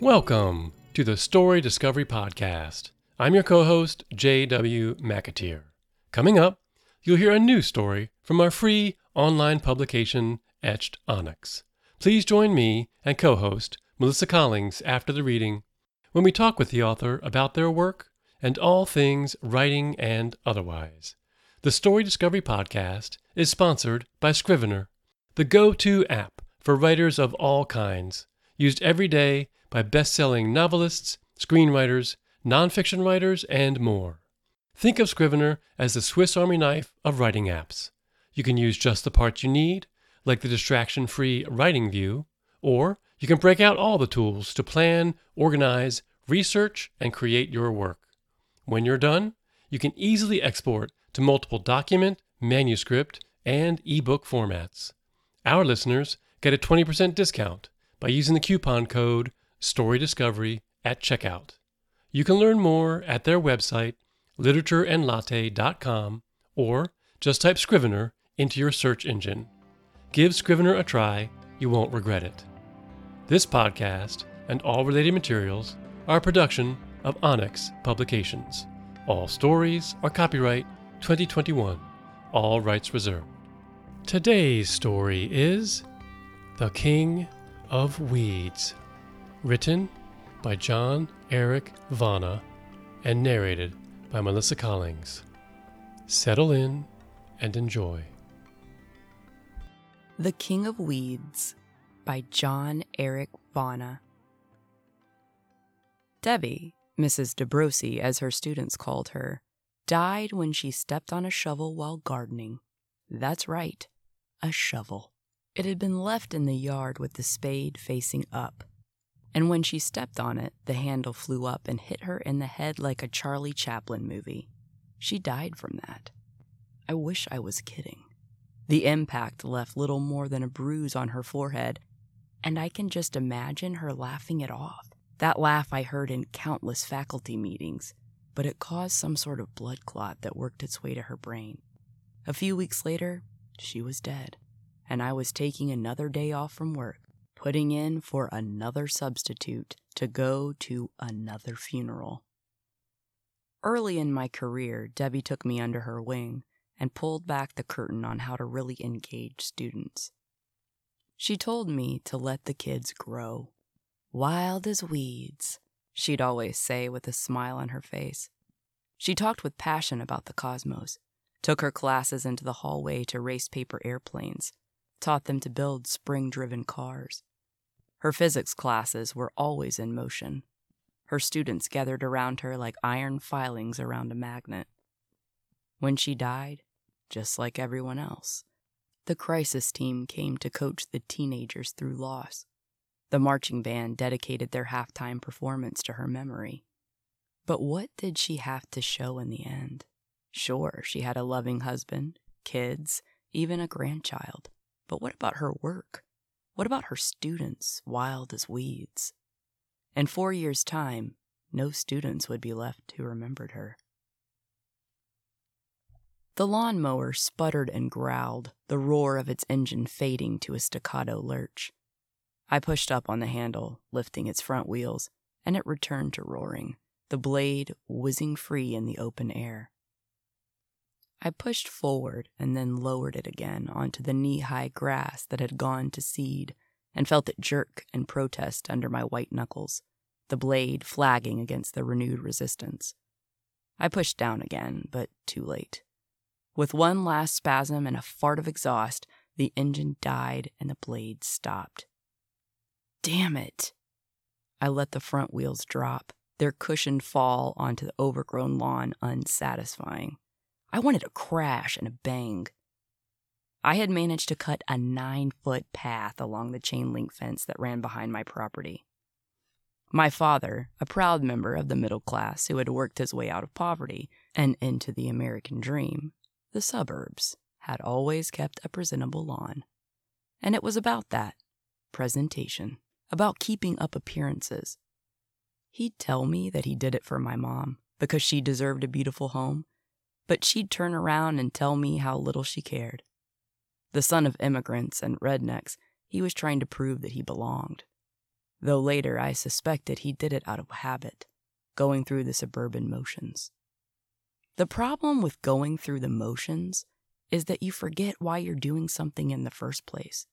Welcome to the Story Discovery Podcast. I'm your co host, J.W. McAteer. Coming up, you'll hear a new story from our free online publication, Etched Onyx. Please join me and co host, Melissa Collings, after the reading when we talk with the author about their work and all things writing and otherwise. The Story Discovery Podcast is sponsored by Scrivener, the go to app for writers of all kinds, used every day by best selling novelists, screenwriters, nonfiction writers, and more. Think of Scrivener as the Swiss Army knife of writing apps. You can use just the parts you need, like the distraction free writing view, or you can break out all the tools to plan, organize, research, and create your work. When you're done, you can easily export to multiple document, manuscript, and ebook formats. Our listeners get a 20% discount by using the coupon code StoryDiscovery at checkout. You can learn more at their website, literatureandlatte.com, or just type Scrivener into your search engine. Give Scrivener a try, you won't regret it. This podcast and all related materials are a production of Onyx Publications. All stories are copyright 2021, all rights reserved. Today's story is The King of Weeds, written by John Eric Vana and narrated by Melissa Collings. Settle in and enjoy. The King of Weeds by John Eric Vana. Debbie, Mrs. DeBrosi as her students called her, died when she stepped on a shovel while gardening. That's right, a shovel. It had been left in the yard with the spade facing up. And when she stepped on it, the handle flew up and hit her in the head like a Charlie Chaplin movie. She died from that. I wish I was kidding. The impact left little more than a bruise on her forehead, and I can just imagine her laughing it off. That laugh I heard in countless faculty meetings, but it caused some sort of blood clot that worked its way to her brain. A few weeks later, she was dead, and I was taking another day off from work, putting in for another substitute to go to another funeral. Early in my career, Debbie took me under her wing and pulled back the curtain on how to really engage students. She told me to let the kids grow Wild as weeds, she'd always say with a smile on her face. She talked with passion about the cosmos, took her classes into the hallway to race paper airplanes, taught them to build spring driven cars. Her physics classes were always in motion. Her students gathered around her like iron filings around a magnet. When she died, just like everyone else, the crisis team came to coach the teenagers through loss. The marching band dedicated their halftime performance to her memory. But what did she have to show in the end? Sure, she had a loving husband, kids, even a grandchild. But what about her work? What about her students, wild as weeds? In four years' time, no students would be left who remembered her. The lawnmower sputtered and growled, the roar of its engine fading to a staccato lurch. I pushed up on the handle, lifting its front wheels, and it returned to roaring, the blade whizzing free in the open air. I pushed forward and then lowered it again onto the knee high grass that had gone to seed and felt it jerk and protest under my white knuckles, the blade flagging against the renewed resistance. I pushed down again, but too late. With one last spasm and a fart of exhaust, the engine died and the blade stopped. Damn it. I let the front wheels drop, their cushioned fall onto the overgrown lawn unsatisfying. I wanted a crash and a bang. I had managed to cut a nine foot path along the chain link fence that ran behind my property. My father, a proud member of the middle class who had worked his way out of poverty and into the American dream, the suburbs, had always kept a presentable lawn. And it was about that presentation about keeping up appearances. He'd tell me that he did it for my mom because she deserved a beautiful home, but she'd turn around and tell me how little she cared. The son of immigrants and rednecks, he was trying to prove that he belonged. though later I suspected he did it out of habit, going through the suburban motions. The problem with going through the motions is that you forget why you're doing something in the first place.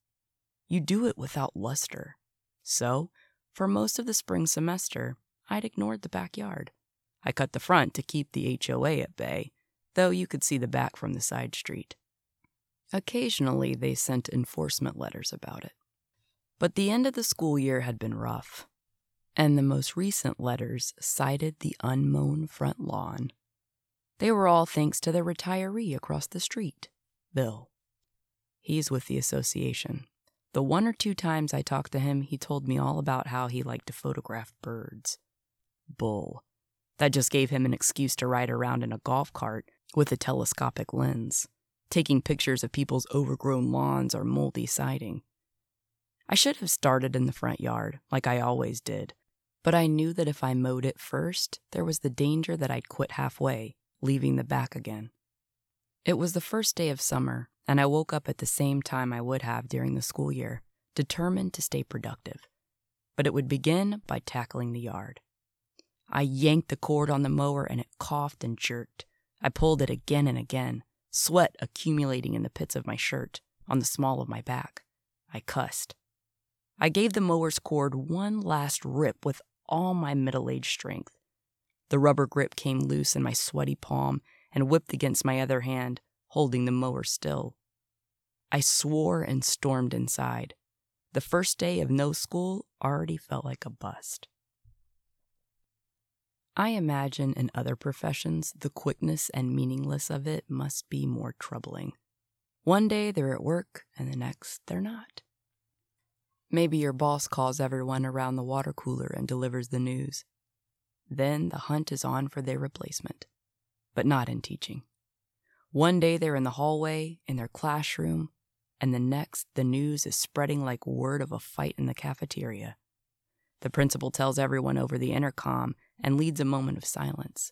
You do it without luster. So, for most of the spring semester, I'd ignored the backyard. I cut the front to keep the HOA at bay, though you could see the back from the side street. Occasionally, they sent enforcement letters about it. But the end of the school year had been rough, and the most recent letters cited the unmown front lawn. They were all thanks to the retiree across the street, Bill. He's with the association. The one or two times I talked to him, he told me all about how he liked to photograph birds. Bull. That just gave him an excuse to ride around in a golf cart with a telescopic lens, taking pictures of people's overgrown lawns or moldy siding. I should have started in the front yard, like I always did, but I knew that if I mowed it first, there was the danger that I'd quit halfway, leaving the back again. It was the first day of summer, and I woke up at the same time I would have during the school year, determined to stay productive. But it would begin by tackling the yard. I yanked the cord on the mower and it coughed and jerked. I pulled it again and again, sweat accumulating in the pits of my shirt, on the small of my back. I cussed. I gave the mower's cord one last rip with all my middle aged strength. The rubber grip came loose in my sweaty palm and whipped against my other hand, holding the mower still. I swore and stormed inside. The first day of no school already felt like a bust. I imagine in other professions the quickness and meaningless of it must be more troubling. One day they're at work, and the next they're not. Maybe your boss calls everyone around the water cooler and delivers the news. Then the hunt is on for their replacement, but not in teaching. One day they're in the hallway, in their classroom, and the next the news is spreading like word of a fight in the cafeteria. The principal tells everyone over the intercom and leads a moment of silence.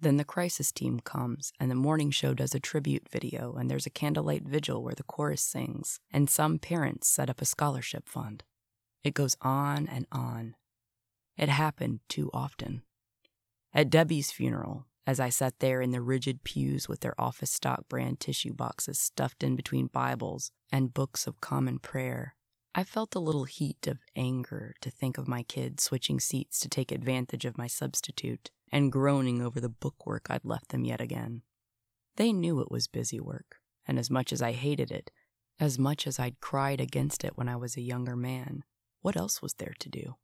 Then the crisis team comes, and the morning show does a tribute video, and there's a candlelight vigil where the chorus sings, and some parents set up a scholarship fund. It goes on and on. It happened too often. At Debbie's funeral, as I sat there in the rigid pews with their office stock brand tissue boxes stuffed in between Bibles and books of common prayer, I felt a little heat of anger to think of my kids switching seats to take advantage of my substitute and groaning over the bookwork I'd left them yet again. They knew it was busy work, and as much as I hated it, as much as I'd cried against it when I was a younger man, what else was there to do?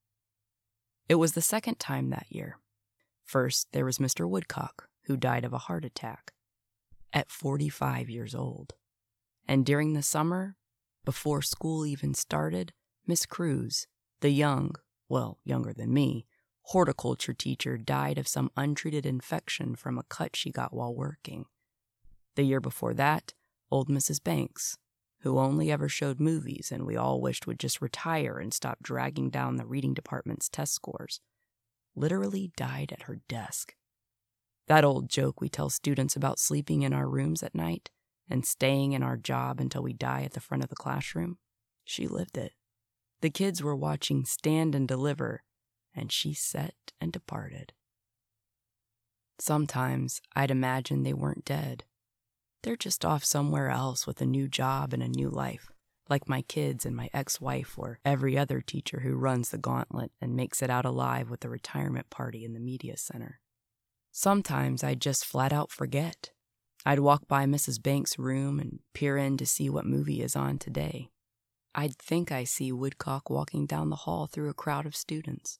It was the second time that year. First, there was Mr. Woodcock, who died of a heart attack at 45 years old. And during the summer, before school even started, Miss Cruz, the young, well, younger than me, horticulture teacher died of some untreated infection from a cut she got while working. The year before that, old Mrs. Banks, who only ever showed movies and we all wished would just retire and stop dragging down the reading department's test scores, literally died at her desk. That old joke we tell students about sleeping in our rooms at night and staying in our job until we die at the front of the classroom, she lived it. The kids were watching Stand and Deliver and she set and departed. Sometimes I'd imagine they weren't dead. They're just off somewhere else with a new job and a new life, like my kids and my ex wife, or every other teacher who runs the gauntlet and makes it out alive with a retirement party in the media center. Sometimes I'd just flat out forget. I'd walk by Mrs. Banks' room and peer in to see what movie is on today. I'd think I see Woodcock walking down the hall through a crowd of students.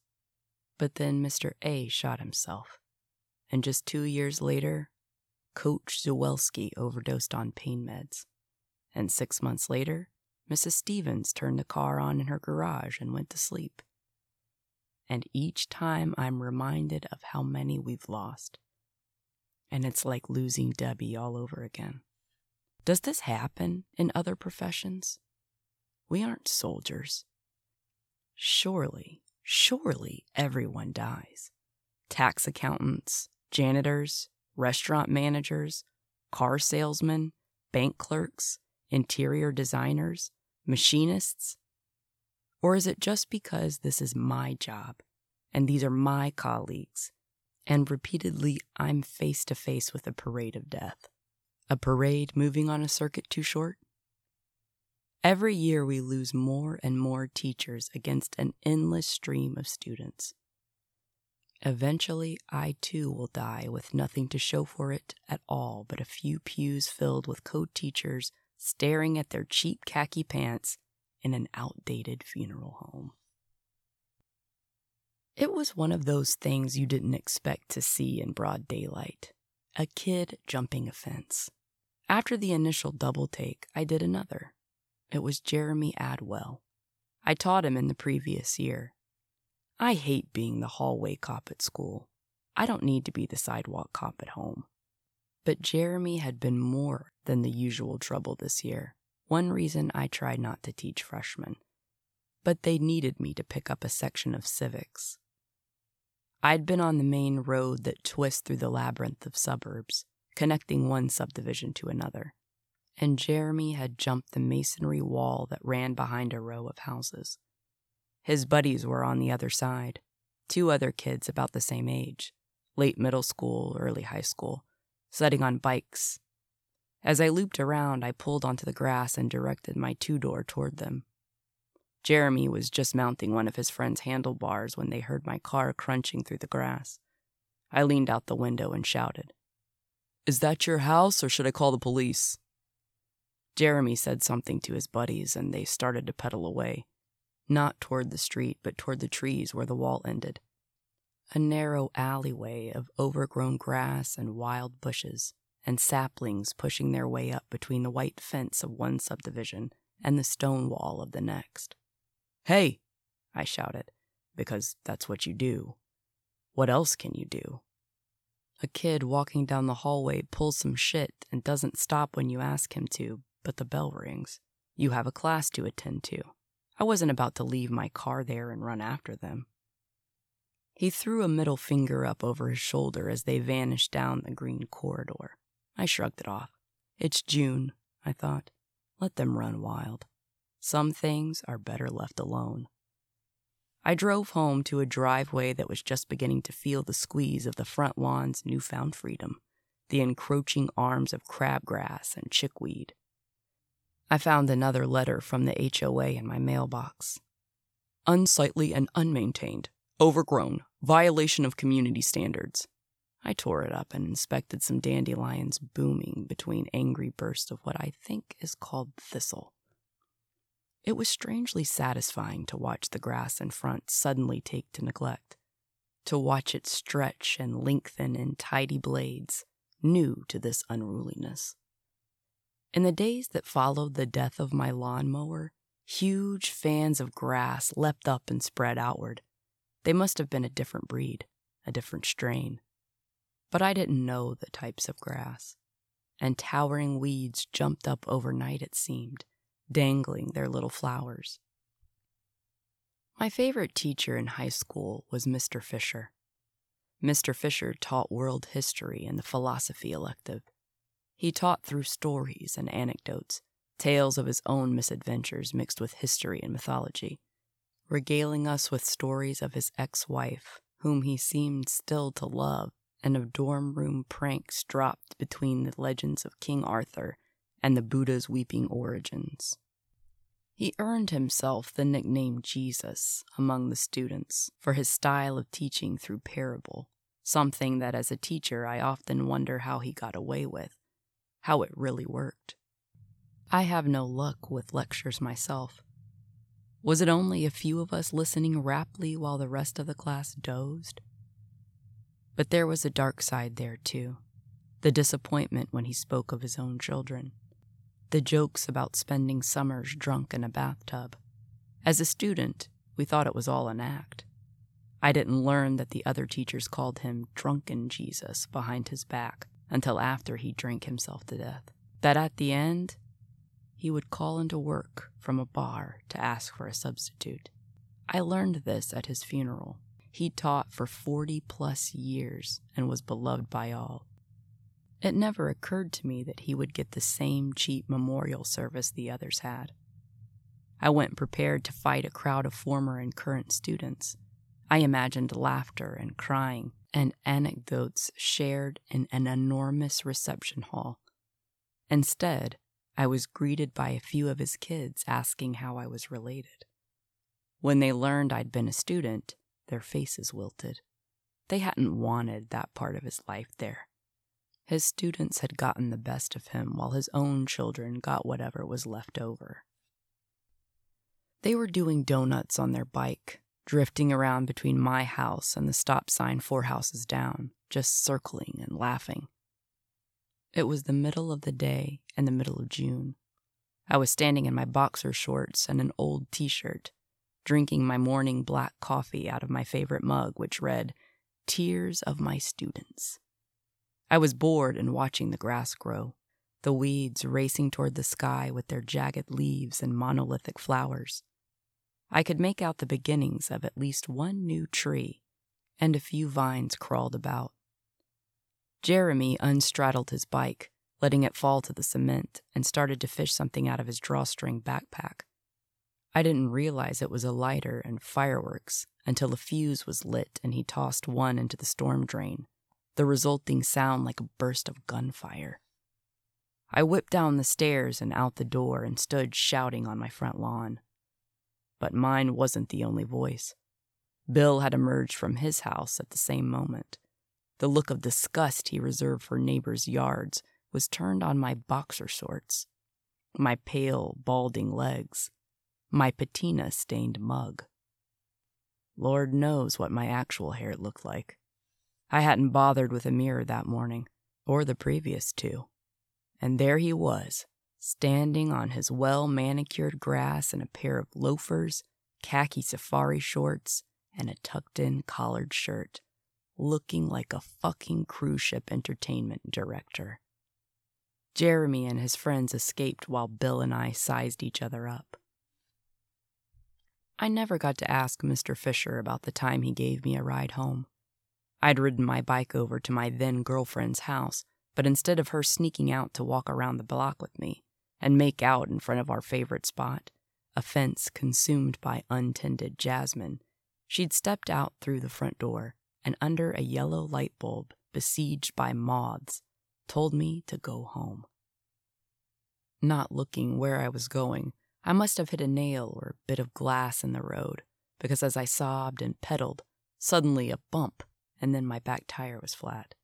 But then Mr. A shot himself. And just two years later, Coach Zawelski overdosed on pain meds. And six months later, Mrs. Stevens turned the car on in her garage and went to sleep. And each time I'm reminded of how many we've lost. And it's like losing Debbie all over again. Does this happen in other professions? We aren't soldiers. Surely Surely everyone dies. Tax accountants, janitors, restaurant managers, car salesmen, bank clerks, interior designers, machinists. Or is it just because this is my job and these are my colleagues and repeatedly I'm face to face with a parade of death? A parade moving on a circuit too short? Every year we lose more and more teachers against an endless stream of students. Eventually, I too will die with nothing to show for it at all but a few pews filled with co teachers staring at their cheap khaki pants in an outdated funeral home. It was one of those things you didn't expect to see in broad daylight a kid jumping a fence. After the initial double take, I did another. It was Jeremy Adwell. I taught him in the previous year. I hate being the hallway cop at school. I don't need to be the sidewalk cop at home. But Jeremy had been more than the usual trouble this year. One reason I tried not to teach freshmen. But they needed me to pick up a section of civics. I'd been on the main road that twists through the labyrinth of suburbs, connecting one subdivision to another and Jeremy had jumped the masonry wall that ran behind a row of houses. His buddies were on the other side, two other kids about the same age, late middle school, early high school, sledding on bikes. As I looped around, I pulled onto the grass and directed my two door toward them. Jeremy was just mounting one of his friend's handlebars when they heard my car crunching through the grass. I leaned out the window and shouted, Is that your house, or should I call the police? Jeremy said something to his buddies, and they started to pedal away, not toward the street, but toward the trees where the wall ended. A narrow alleyway of overgrown grass and wild bushes, and saplings pushing their way up between the white fence of one subdivision and the stone wall of the next. Hey! I shouted, because that's what you do. What else can you do? A kid walking down the hallway pulls some shit and doesn't stop when you ask him to, but the bell rings. You have a class to attend to. I wasn't about to leave my car there and run after them. He threw a middle finger up over his shoulder as they vanished down the green corridor. I shrugged it off. It's June, I thought. Let them run wild. Some things are better left alone. I drove home to a driveway that was just beginning to feel the squeeze of the front lawn's newfound freedom, the encroaching arms of crabgrass and chickweed, I found another letter from the HOA in my mailbox. Unsightly and unmaintained, overgrown, violation of community standards. I tore it up and inspected some dandelions booming between angry bursts of what I think is called thistle. It was strangely satisfying to watch the grass in front suddenly take to neglect, to watch it stretch and lengthen in tidy blades, new to this unruliness. In the days that followed the death of my lawnmower, huge fans of grass leapt up and spread outward. They must have been a different breed, a different strain. But I didn't know the types of grass. And towering weeds jumped up overnight, it seemed, dangling their little flowers. My favorite teacher in high school was Mr. Fisher. Mr. Fisher taught world history and the philosophy elective. He taught through stories and anecdotes, tales of his own misadventures mixed with history and mythology, regaling us with stories of his ex wife, whom he seemed still to love, and of dorm room pranks dropped between the legends of King Arthur and the Buddha's weeping origins. He earned himself the nickname Jesus among the students for his style of teaching through parable, something that as a teacher I often wonder how he got away with how it really worked. I have no luck with lectures myself. Was it only a few of us listening raptly while the rest of the class dozed? But there was a dark side there, too the disappointment when he spoke of his own children, the jokes about spending summers drunk in a bathtub. As a student, we thought it was all an act. I didn't learn that the other teachers called him Drunken Jesus behind his back until after he drank himself to death. That at the end, he would call into work from a bar to ask for a substitute. I learned this at his funeral. He taught for 40 plus years and was beloved by all. It never occurred to me that he would get the same cheap memorial service the others had. I went prepared to fight a crowd of former and current students. I imagined laughter and crying and anecdotes shared in an enormous reception hall. Instead, I was greeted by a few of his kids asking how I was related. When they learned I'd been a student, their faces wilted. They hadn't wanted that part of his life there. His students had gotten the best of him while his own children got whatever was left over. They were doing donuts on their bike, drifting around between my house and the stop sign four houses down, just circling and laughing. It was the middle of the day and the middle of June. I was standing in my boxer shorts and an old t shirt, drinking my morning black coffee out of my favorite mug, which read, Tears of My Students. I was bored and watching the grass grow, the weeds racing toward the sky with their jagged leaves and monolithic flowers. I could make out the beginnings of at least one new tree, and a few vines crawled about. Jeremy unstraddled his bike, letting it fall to the cement, and started to fish something out of his drawstring backpack. I didn't realize it was a lighter and fireworks until a fuse was lit and he tossed one into the storm drain, the resulting sound like a burst of gunfire. I whipped down the stairs and out the door and stood shouting on my front lawn. But mine wasn't the only voice. Bill had emerged from his house at the same moment. The look of disgust he reserved for neighbors' yards was turned on my boxer shorts, my pale, balding legs, my patina stained mug. Lord knows what my actual hair looked like. I hadn't bothered with a mirror that morning, or the previous two. And there he was, standing on his well manicured grass in a pair of loafers, khaki safari shorts, and a tucked in collared shirt, looking like a fucking cruise ship entertainment director. Jeremy and his friends escaped while Bill and I sized each other up. I never got to ask Mr. Fisher about the time he gave me a ride home. I'd ridden my bike over to my then girlfriend's house, but instead of her sneaking out to walk around the block with me and make out in front of our favorite spot, a fence consumed by untended jasmine, she'd stepped out through the front door and under a yellow light bulb besieged by moths, told me to go home. Not looking where I was going, I must have hit a nail or a bit of glass in the road, because as I sobbed and pedaled, suddenly a bump, and then my back tire was flat.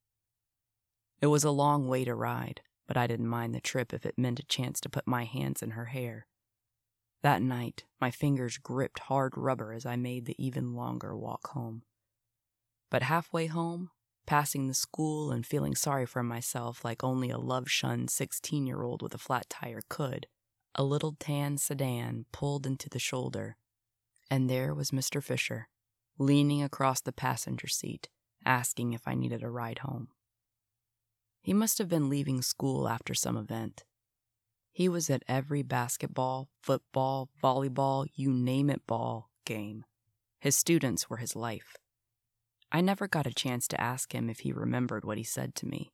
It was a long way to ride, but I didn't mind the trip if it meant a chance to put my hands in her hair. That night, my fingers gripped hard rubber as I made the even longer walk home. But halfway home, passing the school and feeling sorry for myself like only a love shunned 16 year old with a flat tire could, a little tan sedan pulled into the shoulder, and there was Mr. Fisher, leaning across the passenger seat, asking if I needed a ride home. He must have been leaving school after some event. He was at every basketball, football, volleyball, you name it ball game. His students were his life. I never got a chance to ask him if he remembered what he said to me,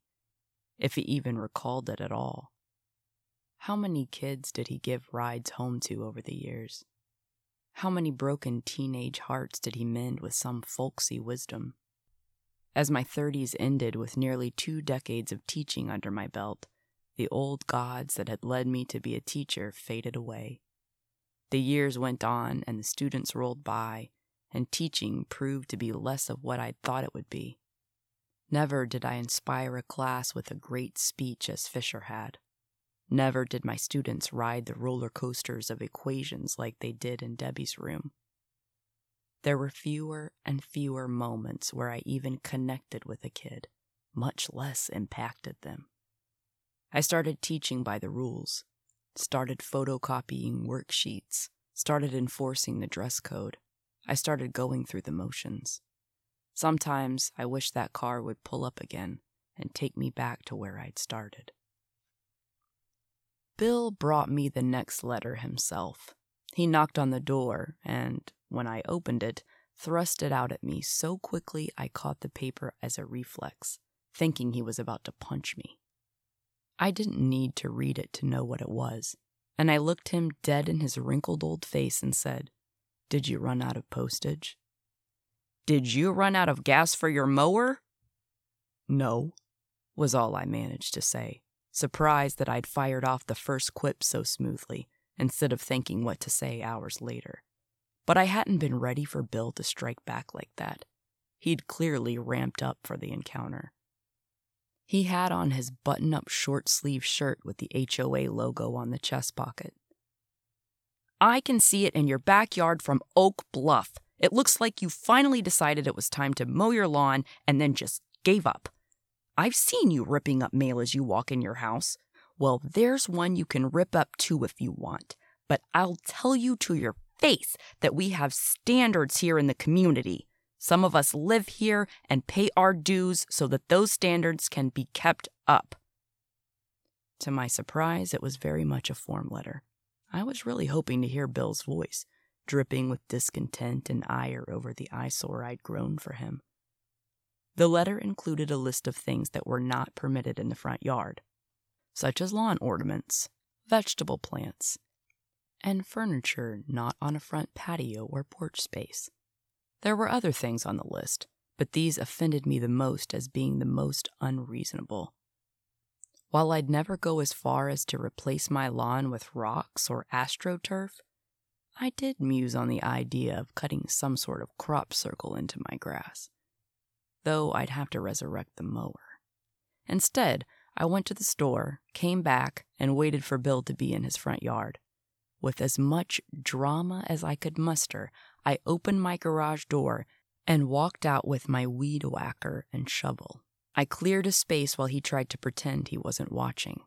if he even recalled it at all. How many kids did he give rides home to over the years? How many broken teenage hearts did he mend with some folksy wisdom? As my 30s ended with nearly two decades of teaching under my belt, the old gods that had led me to be a teacher faded away. The years went on and the students rolled by, and teaching proved to be less of what I'd thought it would be. Never did I inspire a class with a great speech as Fisher had. Never did my students ride the roller coasters of equations like they did in Debbie's room. There were fewer and fewer moments where I even connected with a kid, much less impacted them. I started teaching by the rules, started photocopying worksheets, started enforcing the dress code. I started going through the motions. Sometimes I wish that car would pull up again and take me back to where I'd started. Bill brought me the next letter himself. He knocked on the door, and, when I opened it, thrust it out at me so quickly I caught the paper as a reflex, thinking he was about to punch me. I didn't need to read it to know what it was. and I looked him dead in his wrinkled old face and said, Did you run out of postage? Did you run out of gas for your mower? No, was all I managed to say, surprised that I'd fired off the first quip so smoothly, instead of thinking what to say hours later. But I hadn't been ready for Bill to strike back like that. He'd clearly ramped up for the encounter. He had on his button up short sleeve shirt with the HOA logo on the chest pocket. I can see it in your backyard from Oak Bluff. It looks like you finally decided it was time to mow your lawn and then just gave up. I've seen you ripping up mail as you walk in your house. Well, there's one you can rip up too if you want. But I'll tell you to your face that we have standards here in the community. Some of us live here and pay our dues so that those standards can be kept up. To my surprise, it was very much a form letter. I was really hoping to hear Bill's voice, dripping with discontent and ire over the eyesore I'd grown for him. The letter included a list of things that were not permitted in the front yard, such as lawn ornaments, vegetable plants, and furniture not on a front patio or porch space. There were other things on the list, but these offended me the most as being the most unreasonable. While I'd never go as far as to replace my lawn with rocks or astroturf, I did muse on the idea of cutting some sort of crop circle into my grass though I'd have to resurrect the mower. Instead, I went to the store, came back, and waited for Bill to be in his front yard. With as much drama as I could muster, I opened my garage door and walked out with my weed whacker and shovel. I cleared a space while he tried to pretend he wasn't watching.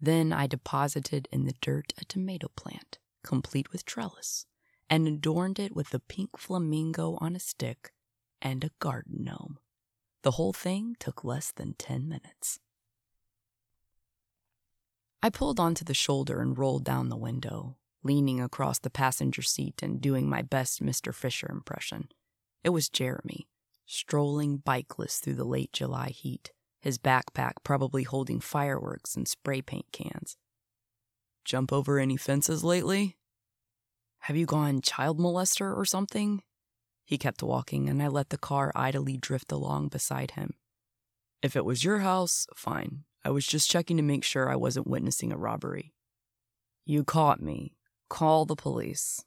Then I deposited in the dirt a tomato plant, complete with trellis, and adorned it with a pink flamingo on a stick and a garden gnome. The whole thing took less than 10 minutes. I pulled onto the shoulder and rolled down the window, leaning across the passenger seat and doing my best Mr. Fisher impression. It was Jeremy, strolling bikeless through the late July heat, his backpack probably holding fireworks and spray paint cans. Jump over any fences lately? Have you gone child molester or something? He kept walking, and I let the car idly drift along beside him. If it was your house, fine. I was just checking to make sure I wasn't witnessing a robbery. You caught me. Call the police.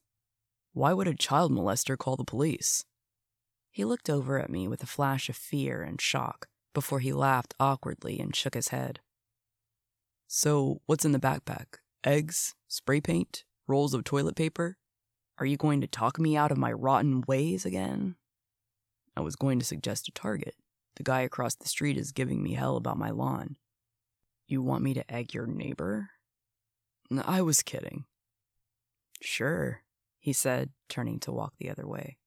Why would a child molester call the police? He looked over at me with a flash of fear and shock before he laughed awkwardly and shook his head. So, what's in the backpack? Eggs? Spray paint? Rolls of toilet paper? Are you going to talk me out of my rotten ways again? I was going to suggest a target. The guy across the street is giving me hell about my lawn. You want me to egg your neighbor? I was kidding. Sure, he said, turning to walk the other way.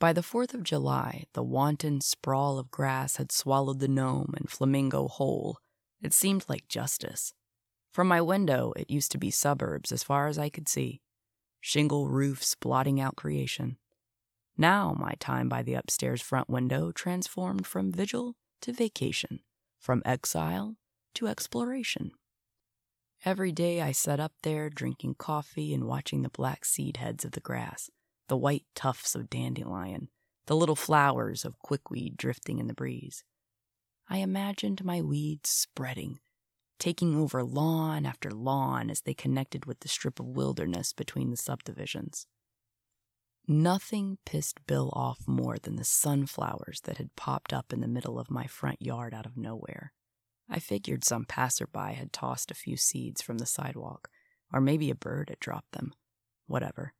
By the 4th of July, the wanton sprawl of grass had swallowed the gnome and flamingo whole. It seemed like justice. From my window, it used to be suburbs as far as I could see shingle roofs blotting out creation. Now my time by the upstairs front window transformed from vigil to vacation, from exile to exploration. Every day I sat up there drinking coffee and watching the black seed heads of the grass, the white tufts of dandelion, the little flowers of quickweed drifting in the breeze. I imagined my weeds spreading taking over lawn after lawn as they connected with the strip of wilderness between the subdivisions. Nothing pissed Bill off more than the sunflowers that had popped up in the middle of my front yard out of nowhere. I figured some passerby had tossed a few seeds from the sidewalk, or maybe a bird had dropped them. Whatever.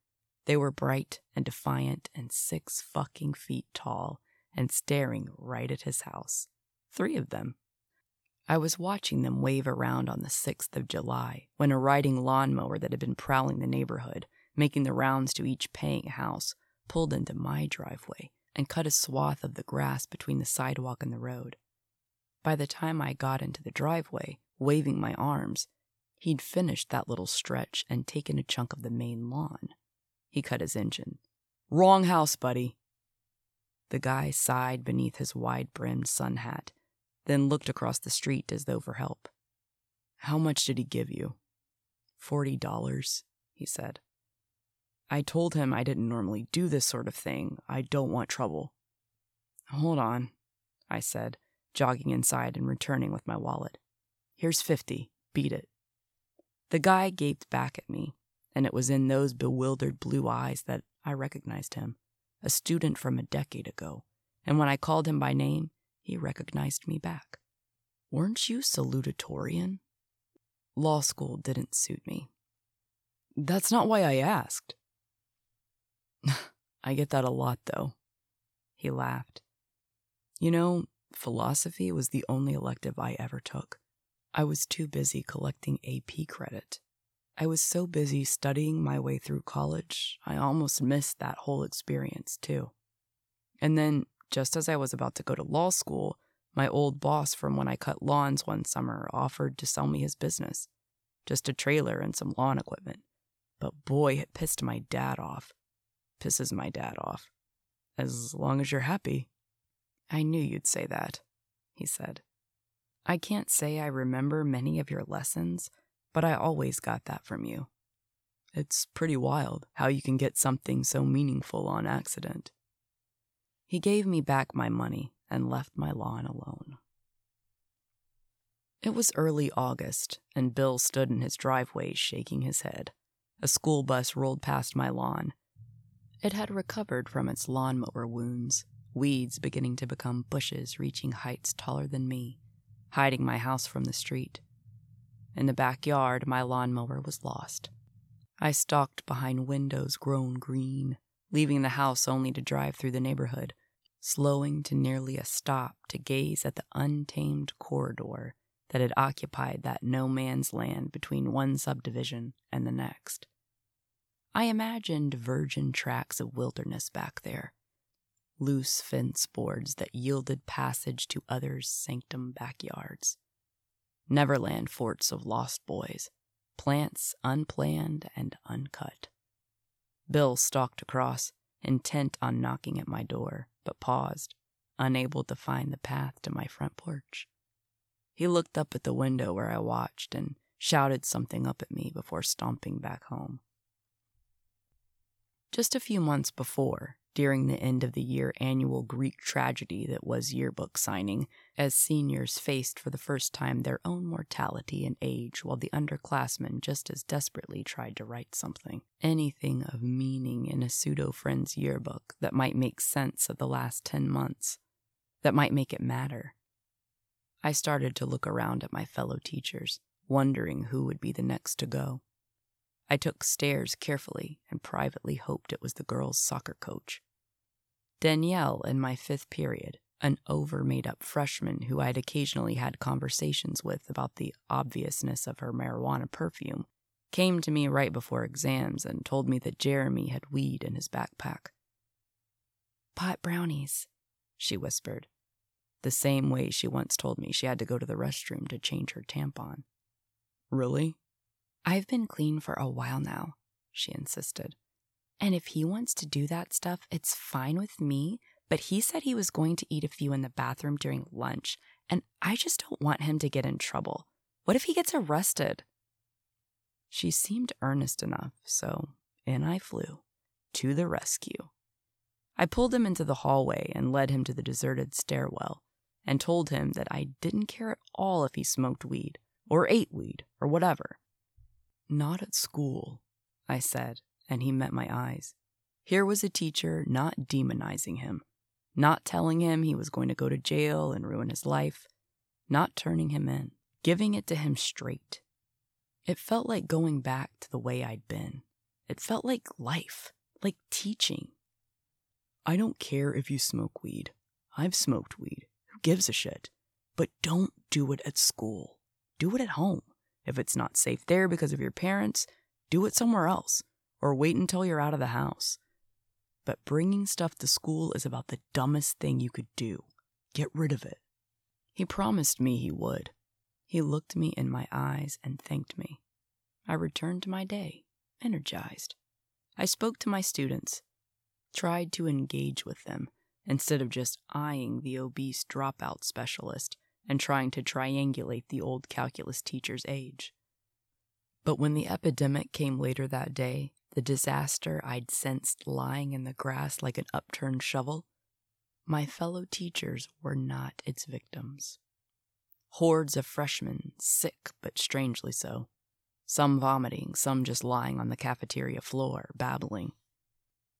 They were bright and defiant and six fucking feet tall and staring right at his house. Three of them. I was watching them wave around on the 6th of July when a riding lawnmower that had been prowling the neighborhood, making the rounds to each paying house, pulled into my driveway and cut a swath of the grass between the sidewalk and the road. By the time I got into the driveway, waving my arms, he'd finished that little stretch and taken a chunk of the main lawn. He cut his engine. Wrong house, buddy. The guy sighed beneath his wide brimmed sun hat then looked across the street as though for help. How much did he give you? Forty dollars, he said. I told him I didn't normally do this sort of thing. I don't want trouble. Hold on, I said, jogging inside and returning with my wallet. Here's fifty. Beat it. The guy gaped back at me, and it was in those bewildered blue eyes that I recognized him, a student from a decade ago, and when I called him by name, he recognized me back. Weren't you salutatorian? Law school didn't suit me. That's not why I asked. I get that a lot, though. He laughed. You know, philosophy was the only elective I ever took. I was too busy collecting AP credit. I was so busy studying my way through college, I almost missed that whole experience, too. And then, just as I was about to go to law school, my old boss from when I cut lawns one summer offered to sell me his business just a trailer and some lawn equipment. But boy, it pissed my dad off. Pisses my dad off. As long as you're happy. I knew you'd say that, he said. I can't say I remember many of your lessons, but I always got that from you. It's pretty wild how you can get something so meaningful on accident. He gave me back my money and left my lawn alone. It was early August, and Bill stood in his driveway shaking his head. A school bus rolled past my lawn. It had recovered from its lawnmower wounds, weeds beginning to become bushes reaching heights taller than me, hiding my house from the street. In the backyard, my lawnmower was lost. I stalked behind windows grown green, leaving the house only to drive through the neighborhood, slowing to nearly a stop to gaze at the untamed corridor that had occupied that no man's land between one subdivision and the next. I imagined virgin tracts of wilderness back there, loose fence boards that yielded passage to others' sanctum backyards, Neverland forts of lost boys, plants unplanned and uncut. Bill stalked across, intent on knocking at my door, but paused, unable to find the path to my front porch. He looked up at the window where I watched and shouted something up at me before stomping back home. Just a few months before, during the end of the year annual Greek tragedy that was yearbook signing, as seniors faced for the first time their own mortality and age while the underclassmen just as desperately tried to write something, anything of meaning in a pseudo friend's yearbook that might make sense of the last 10 months, that might make it matter. I started to look around at my fellow teachers, wondering who would be the next to go. I took stairs carefully and privately hoped it was the girls' soccer coach. Danielle, in my fifth period, an over made up freshman who I'd occasionally had conversations with about the obviousness of her marijuana perfume, came to me right before exams and told me that Jeremy had weed in his backpack. Pot brownies, she whispered, the same way she once told me she had to go to the restroom to change her tampon. Really? I've been clean for a while now, she insisted. And if he wants to do that stuff, it's fine with me, but he said he was going to eat a few in the bathroom during lunch, and I just don't want him to get in trouble. What if he gets arrested? She seemed earnest enough, so in I flew, to the rescue. I pulled him into the hallway and led him to the deserted stairwell, and told him that I didn't care at all if he smoked weed, or ate weed, or whatever. Not at school, I said, and he met my eyes. Here was a teacher not demonizing him, not telling him he was going to go to jail and ruin his life, not turning him in, giving it to him straight. It felt like going back to the way I'd been. It felt like life, like teaching. I don't care if you smoke weed. I've smoked weed. Who gives a shit? But don't do it at school. Do it at home. If it's not safe there because of your parents, do it somewhere else, or wait until you're out of the house. But bringing stuff to school is about the dumbest thing you could do. Get rid of it. He promised me he would. He looked me in my eyes and thanked me. I returned to my day, energized. I spoke to my students, tried to engage with them instead of just eyeing the obese dropout specialist and trying to triangulate the old calculus teacher's age. But when the epidemic came later that day, the disaster I'd sensed lying in the grass like an upturned shovel, my fellow teachers were not its victims. Hordes of freshmen, sick but strangely so, some vomiting, some just lying on the cafeteria floor, babbling.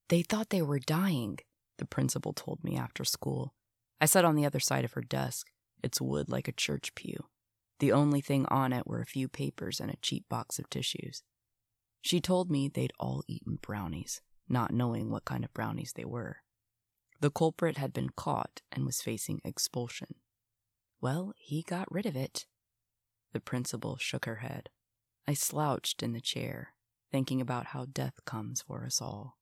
They thought they were dying, the principal told me after school. I sat on the other side of her desk, its wood like a church pew. The only thing on it were a few papers and a cheap box of tissues. She told me they'd all eaten brownies, not knowing what kind of brownies they were. The culprit had been caught and was facing expulsion. Well, he got rid of it. The principal shook her head. I slouched in the chair, thinking about how death comes for us all.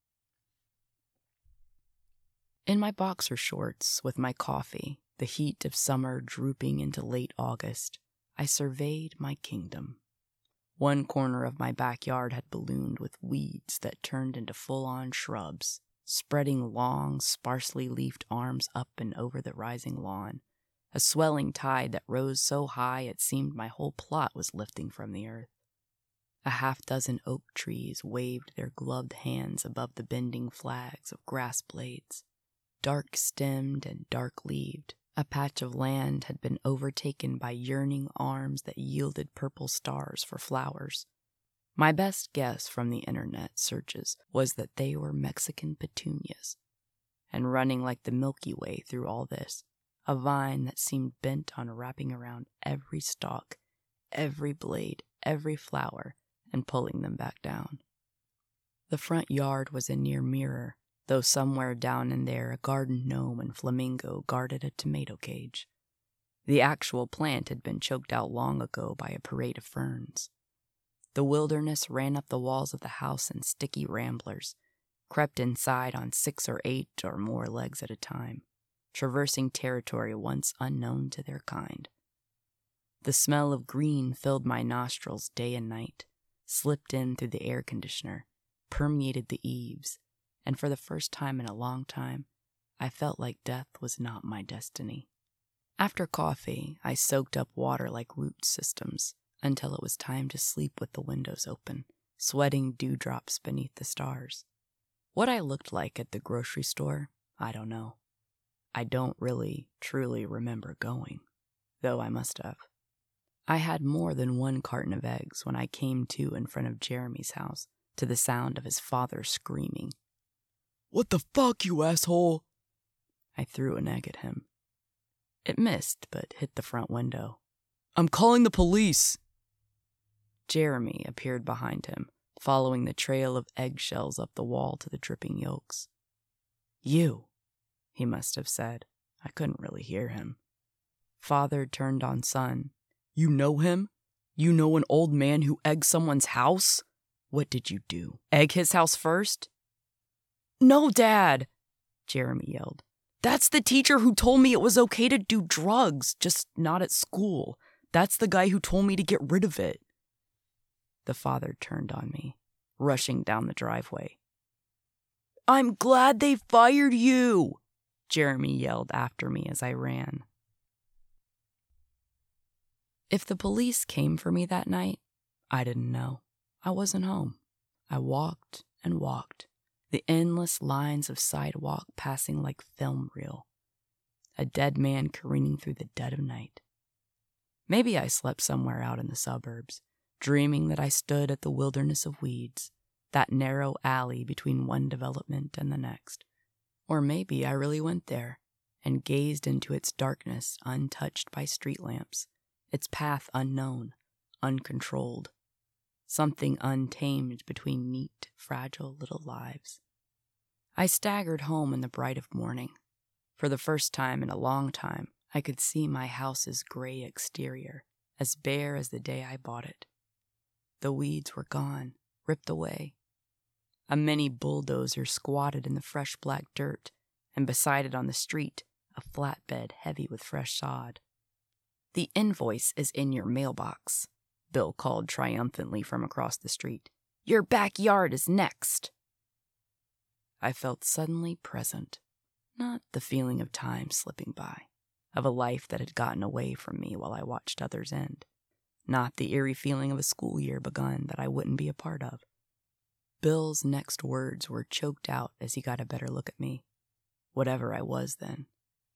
In my boxer shorts, with my coffee, the heat of summer drooping into late August, I surveyed my kingdom. One corner of my backyard had ballooned with weeds that turned into full on shrubs, spreading long, sparsely leafed arms up and over the rising lawn, a swelling tide that rose so high it seemed my whole plot was lifting from the earth. A half dozen oak trees waved their gloved hands above the bending flags of grass blades, dark stemmed and dark leaved, a patch of land had been overtaken by yearning arms that yielded purple stars for flowers. My best guess from the internet searches was that they were Mexican petunias. And running like the Milky Way through all this, a vine that seemed bent on wrapping around every stalk, every blade, every flower, and pulling them back down. The front yard was a near mirror though somewhere down in there a garden gnome and flamingo guarded a tomato cage. The actual plant had been choked out long ago by a parade of ferns. The wilderness ran up the walls of the house in sticky ramblers, crept inside on six or eight or more legs at a time, traversing territory once unknown to their kind. The smell of green filled my nostrils day and night, slipped in through the air conditioner, permeated the eaves, and for the first time in a long time, I felt like death was not my destiny. After coffee, I soaked up water like root systems until it was time to sleep with the windows open, sweating dewdrops beneath the stars. What I looked like at the grocery store, I don't know. I don't really, truly remember going, though I must have. I had more than one carton of eggs when I came to in front of Jeremy's house to the sound of his father screaming what the fuck, you asshole? I threw an egg at him. It missed, but hit the front window. I'm calling the police. Jeremy appeared behind him, following the trail of eggshells up the wall to the dripping yolks. You, he must have said. I couldn't really hear him. Father turned on son. You know him? You know an old man who egged someone's house? What did you do? Egg his house first? No, Dad, Jeremy yelled. That's the teacher who told me it was okay to do drugs, just not at school. That's the guy who told me to get rid of it. The father turned on me, rushing down the driveway. I'm glad they fired you, Jeremy yelled after me as I ran. If the police came for me that night, I didn't know. I wasn't home. I walked and walked the endless lines of sidewalk passing like film reel, a dead man careening through the dead of night. Maybe I slept somewhere out in the suburbs, dreaming that I stood at the wilderness of weeds, that narrow alley between one development and the next. Or maybe I really went there and gazed into its darkness untouched by street lamps, its path unknown, uncontrolled something untamed between neat, fragile little lives. I staggered home in the bright of morning. For the first time in a long time, I could see my house's gray exterior, as bare as the day I bought it. The weeds were gone, ripped away. A mini bulldozer squatted in the fresh black dirt, and beside it on the street, a flatbed heavy with fresh sod. The invoice is in your mailbox, Bill called triumphantly from across the street. Your backyard is next. I felt suddenly present, not the feeling of time slipping by, of a life that had gotten away from me while I watched others end. not the eerie feeling of a school year begun that I wouldn't be a part of. Bill's next words were choked out as he got a better look at me, whatever I was then,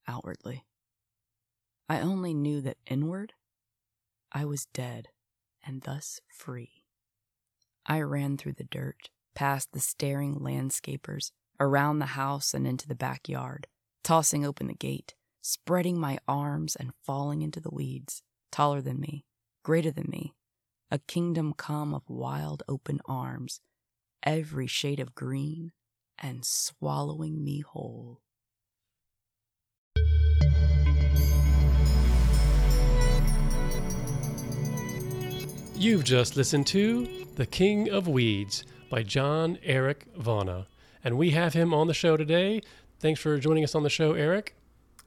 outwardly. I only knew that inward, I was dead and thus free. I ran through the dirt, past the staring landscapers, around the house and into the backyard, tossing open the gate, spreading my arms and falling into the weeds, taller than me, greater than me, a kingdom come of wild open arms, every shade of green, and swallowing me whole. You've just listened to The King of Weeds by John Eric Vana. And we have him on the show today. Thanks for joining us on the show, Eric.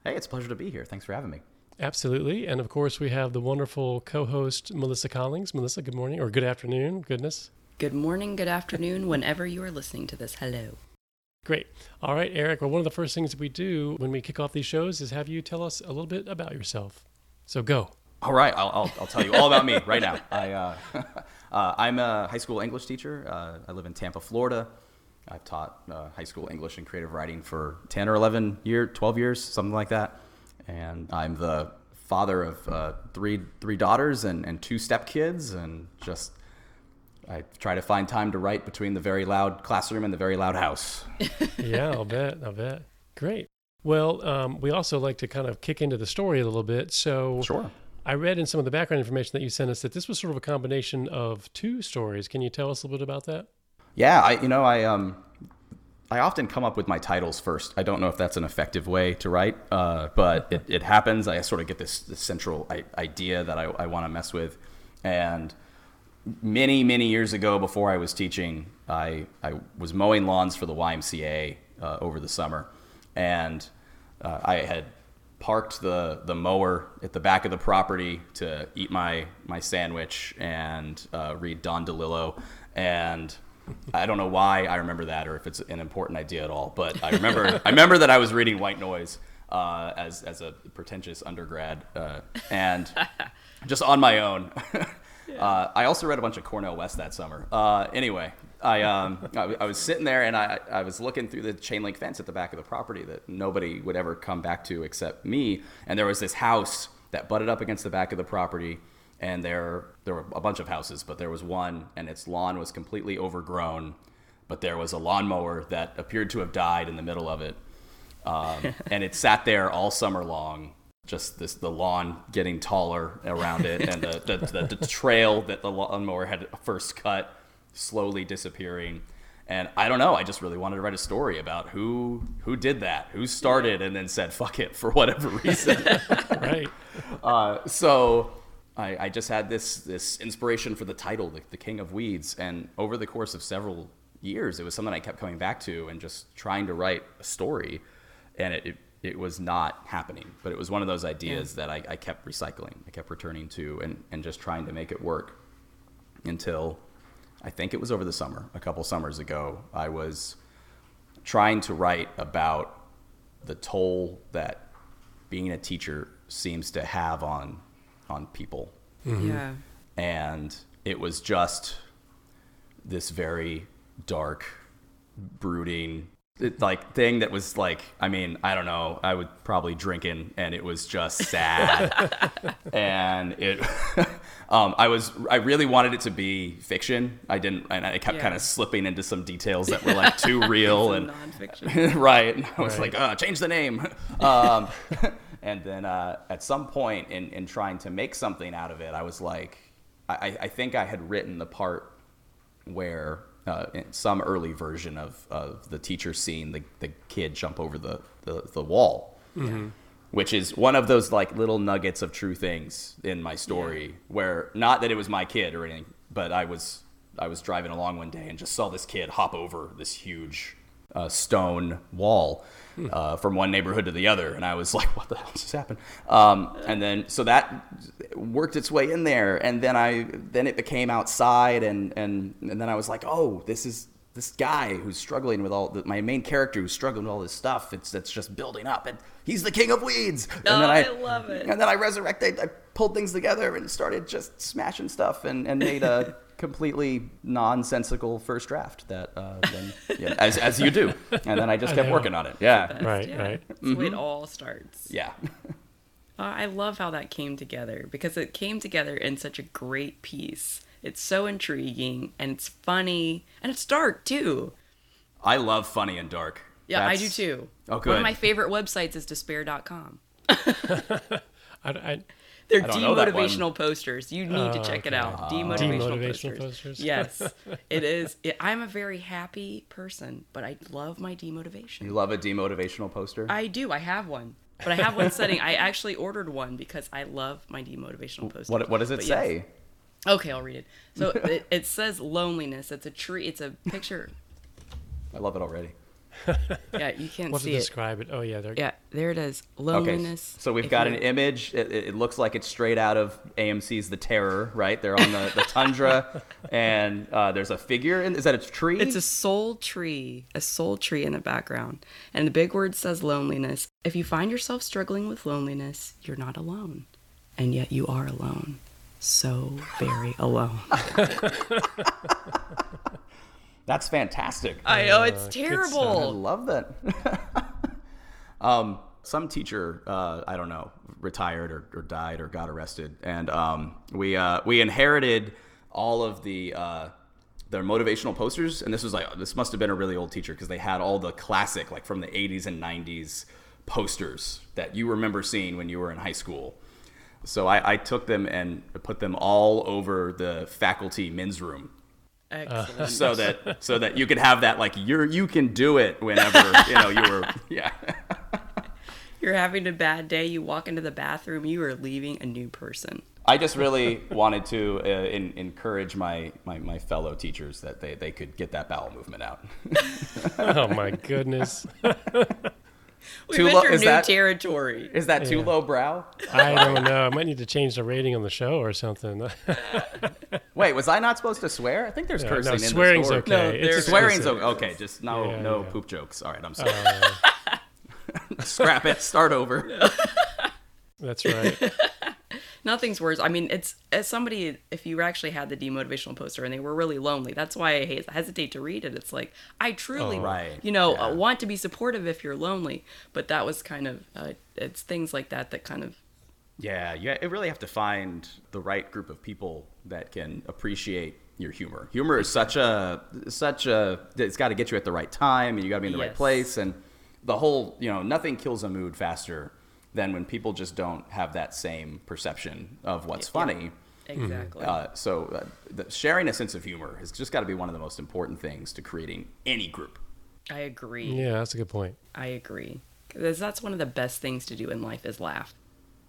Hey, it's a pleasure to be here. Thanks for having me. Absolutely. And of course, we have the wonderful co host, Melissa Collings. Melissa, good morning or good afternoon. Goodness. Good morning, good afternoon, whenever you are listening to this. Hello. Great. All right, Eric. Well, one of the first things we do when we kick off these shows is have you tell us a little bit about yourself. So go. All right, I'll, I'll, I'll tell you all about me right now. I, uh, uh, I'm a high school English teacher. Uh, I live in Tampa, Florida. I've taught uh, high school English and creative writing for 10 or 11 years, 12 years, something like that. And I'm the father of uh, three three daughters and, and two stepkids, and just I try to find time to write between the very loud classroom and the very loud house. yeah, I'll bet. I'll bet. Great. Well, um, we also like to kind of kick into the story a little bit. So, sure. I read in some of the background information that you sent us that this was sort of a combination of two stories. Can you tell us a little bit about that? Yeah, I you know I um I often come up with my titles first. I don't know if that's an effective way to write, uh, but it, it happens. I sort of get this, this central idea that I, I want to mess with. And many, many years ago, before I was teaching, I, I was mowing lawns for the YMCA uh, over the summer. And uh, I had parked the, the mower at the back of the property to eat my, my sandwich and uh, read Don DeLillo. And I don't know why I remember that or if it's an important idea at all, but I remember I remember that I was reading White Noise uh, as as a pretentious undergrad uh, and just on my own. uh, I also read a bunch of Cornel West that summer. Uh, anyway, I, um, I, I was sitting there and I I was looking through the chain link fence at the back of the property that nobody would ever come back to except me, and there was this house that butted up against the back of the property and there there were a bunch of houses, but there was one, and its lawn was completely overgrown. But there was a lawnmower that appeared to have died in the middle of it, um, and it sat there all summer long. Just this, the lawn getting taller around it, and the, the, the, the trail that the lawnmower had first cut slowly disappearing and I don't know. I just really wanted to write a story about who who did that, who started, and then said "fuck it" for whatever reason. right. Uh, so I, I, just had this this inspiration for the title, the, the, King of Weeds, and over the course of several years, it was something I kept coming back to and just trying to write a story, and it it, it was not happening. But it was one of those ideas yeah. that I, I, kept recycling, I kept returning to, and and just trying to make it work until I think it was over the summer, a couple summers ago, I was trying to write about the toll that being a teacher seems to have on on people. Mm-hmm. Yeah. And it was just this very dark, brooding like thing that was like I mean I don't know I would probably drinking and it was just sad and it um, I was I really wanted it to be fiction I didn't and I kept yeah. kind of slipping into some details that were like too real and nonfiction. right and I was right. like uh, change the name um, and then uh, at some point in, in trying to make something out of it, I was like, I, I think I had written the part where uh, in some early version of, of the teacher seeing the, the kid jump over the, the, the wall. Mm-hmm. Which is one of those like little nuggets of true things in my story, yeah. where not that it was my kid or anything, but I was I was driving along one day and just saw this kid hop over this huge uh, stone wall, uh, from one neighborhood to the other, and I was like, "What the hell just happened?" Um, and then so that worked its way in there, and then I then it became outside, and and and then I was like, "Oh, this is." This guy who's struggling with all the, my main character who's struggling with all this stuff. It's it's just building up, and he's the king of weeds. And oh, then I, I love it. And then I resurrected. I pulled things together and started just smashing stuff and, and made a completely nonsensical first draft that uh, then, yeah, as, as you do. And then I just kept know. working on it. Yeah. Right, Yeah, right. That's the way it all starts. Yeah. Uh, I love how that came together because it came together in such a great piece. It's so intriguing and it's funny and it's dark too. I love funny and dark. Yeah, I do too. Oh, One good. One of my favorite websites is despair.com. I, I, They're I don't know that one. demotivational posters. You need to check it out. Oh, demotivational, Demotivational posters. posters. Yes, it is. It, I'm a very happy person, but I love my demotivation. You love a demotivational poster? I do. I have one. But I have one setting. I actually ordered one because I love my demotivational posters. what, what does it But yes. Say? Okay, I'll read it. So it, it says loneliness. It's a tree. It's a picture. I love it already. Yeah, you can't what's to see it. describe it? Oh, yeah. They're, Yeah, there it is. Okay, Loneliness. so we've If got an you- image. It, it it looks like it's straight out of AMC's The Terror, right? They're on the, the tundra, and uh, there's a figure. In, is that a tree? It's a soul tree, a soul tree in the background. And the big word says loneliness. If you find yourself struggling with loneliness, you're not alone. And yet you are alone. So very alone. That's fantastic. I know, it's good I love that. um, some teacher, uh, I don't know, retired or, or died or got arrested, and um, we uh, we inherited all of the uh, their motivational posters, and this was like this must have been a really old teacher because they had all the classic like from the 80s and 90s posters that you remember seeing when you were in high school. So I, I took them and put them all over the faculty men's room Excellent. so that so that you could have that like you're you can do it whenever you know you were yeah You're having a bad day, you walk into the bathroom, you are leaving a new person. i just really wanted to uh, in, encourage my, my my fellow teachers that they, they could get that bowel movement out Oh, my goodness. We've Too low- entered is new that- territory. is that too Yeah. low brow I don't know. I might need to change the rating on the show or something. wait was i not supposed to swear i think there's Yeah, cursing no, in the swearing's story. okay. No, it's there's- swearing's explicit. okay. okay just no Yeah, no yeah. poop jokes all right i'm sorry Uh, scrap it start over that's right. Nothing's worse. I mean, it's as somebody, if you actually had the demotivational poster and they were really lonely, that's why I hesitate to read it. It's like I truly, Oh. Right, you know, yeah. uh, want to be supportive if you're lonely, but that was kind of, uh, it's things like that that kind of, Yeah, you you really have to find the right group of people that can appreciate your humor. Humor is such a such a it's got to get you at the right time and you got to be in the right place and the whole, you know, nothing kills a mood faster than when people just don't have that same perception of what's funny. exactly. Uh, so uh, the, sharing a sense of humor has just got to be one of the most important things to creating any group. I agree. Yeah, that's a good point. I agree. Because that's one of the best things to do in life is laugh.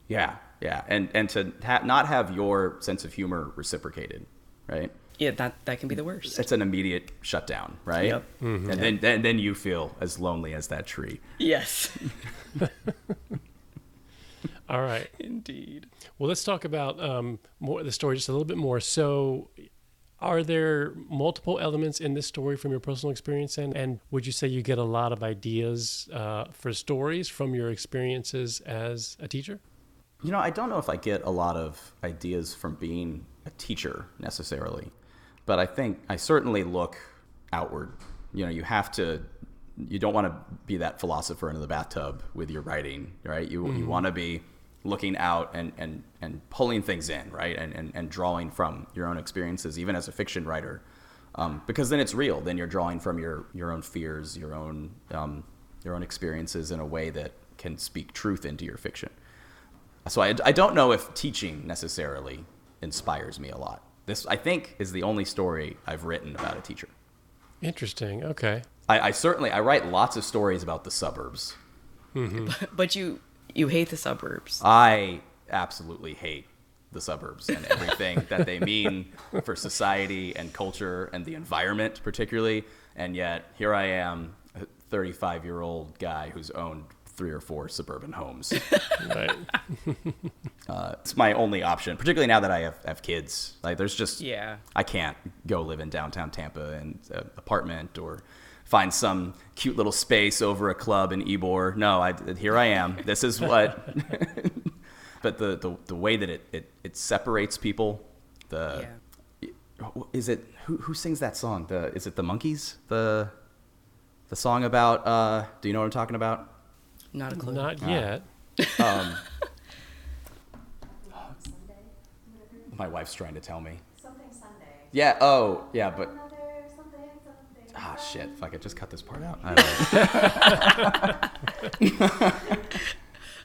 Yeah, yeah, and and to ha- not have your sense of humor reciprocated, right? Yeah, that that can be the worst. it's an immediate shutdown, right? Yep. And then, then then you feel as lonely as that tree. Yes, All right. indeed. Well, let's talk about um, more the story just a little bit more. So, are there multiple elements in this story from your personal experience, and and would you say you get a lot of ideas uh, for stories from your experiences as a teacher? You know, I don't know if I get a lot of ideas from being a teacher necessarily, but I think I certainly look outward. You know, you have to. You don't want to be that philosopher in the bathtub with your writing, right? You you want to be looking out and, and, and pulling things in, right? And, and, and drawing from your own experiences, even as a fiction writer. Um, because then it's real. Then you're drawing from your, your own fears, your own, um, your own experiences in a way that can speak truth into your fiction. So I, I don't know if teaching necessarily inspires me a lot. This, I think, is the only story I've written about a teacher. Interesting. Okay. I, I certainly I write lots of stories about the suburbs. But you you hate the suburbs. I absolutely hate the suburbs and everything that they mean for society and culture and the environment, particularly. And yet, here I am, a 35 year old guy who's owned three or four suburban homes. Right. Uh, it's my only option, particularly now that I have, have kids. Like, there's just Yeah. I can't go live in downtown Tampa in an apartment or find some cute little space over a club in Ybor. No, I, here I am. This is what but the, the the way that it it, it separates people. The is it who who sings that song? The is it the Monkees? The the song about uh, do you know what I'm talking about? Not a clue. Not Ah. yet. Um, my wife's trying to tell me. Something Sunday. Yeah. Oh, yeah. But Another something something. ah, shit. If I could just cut this part out. I.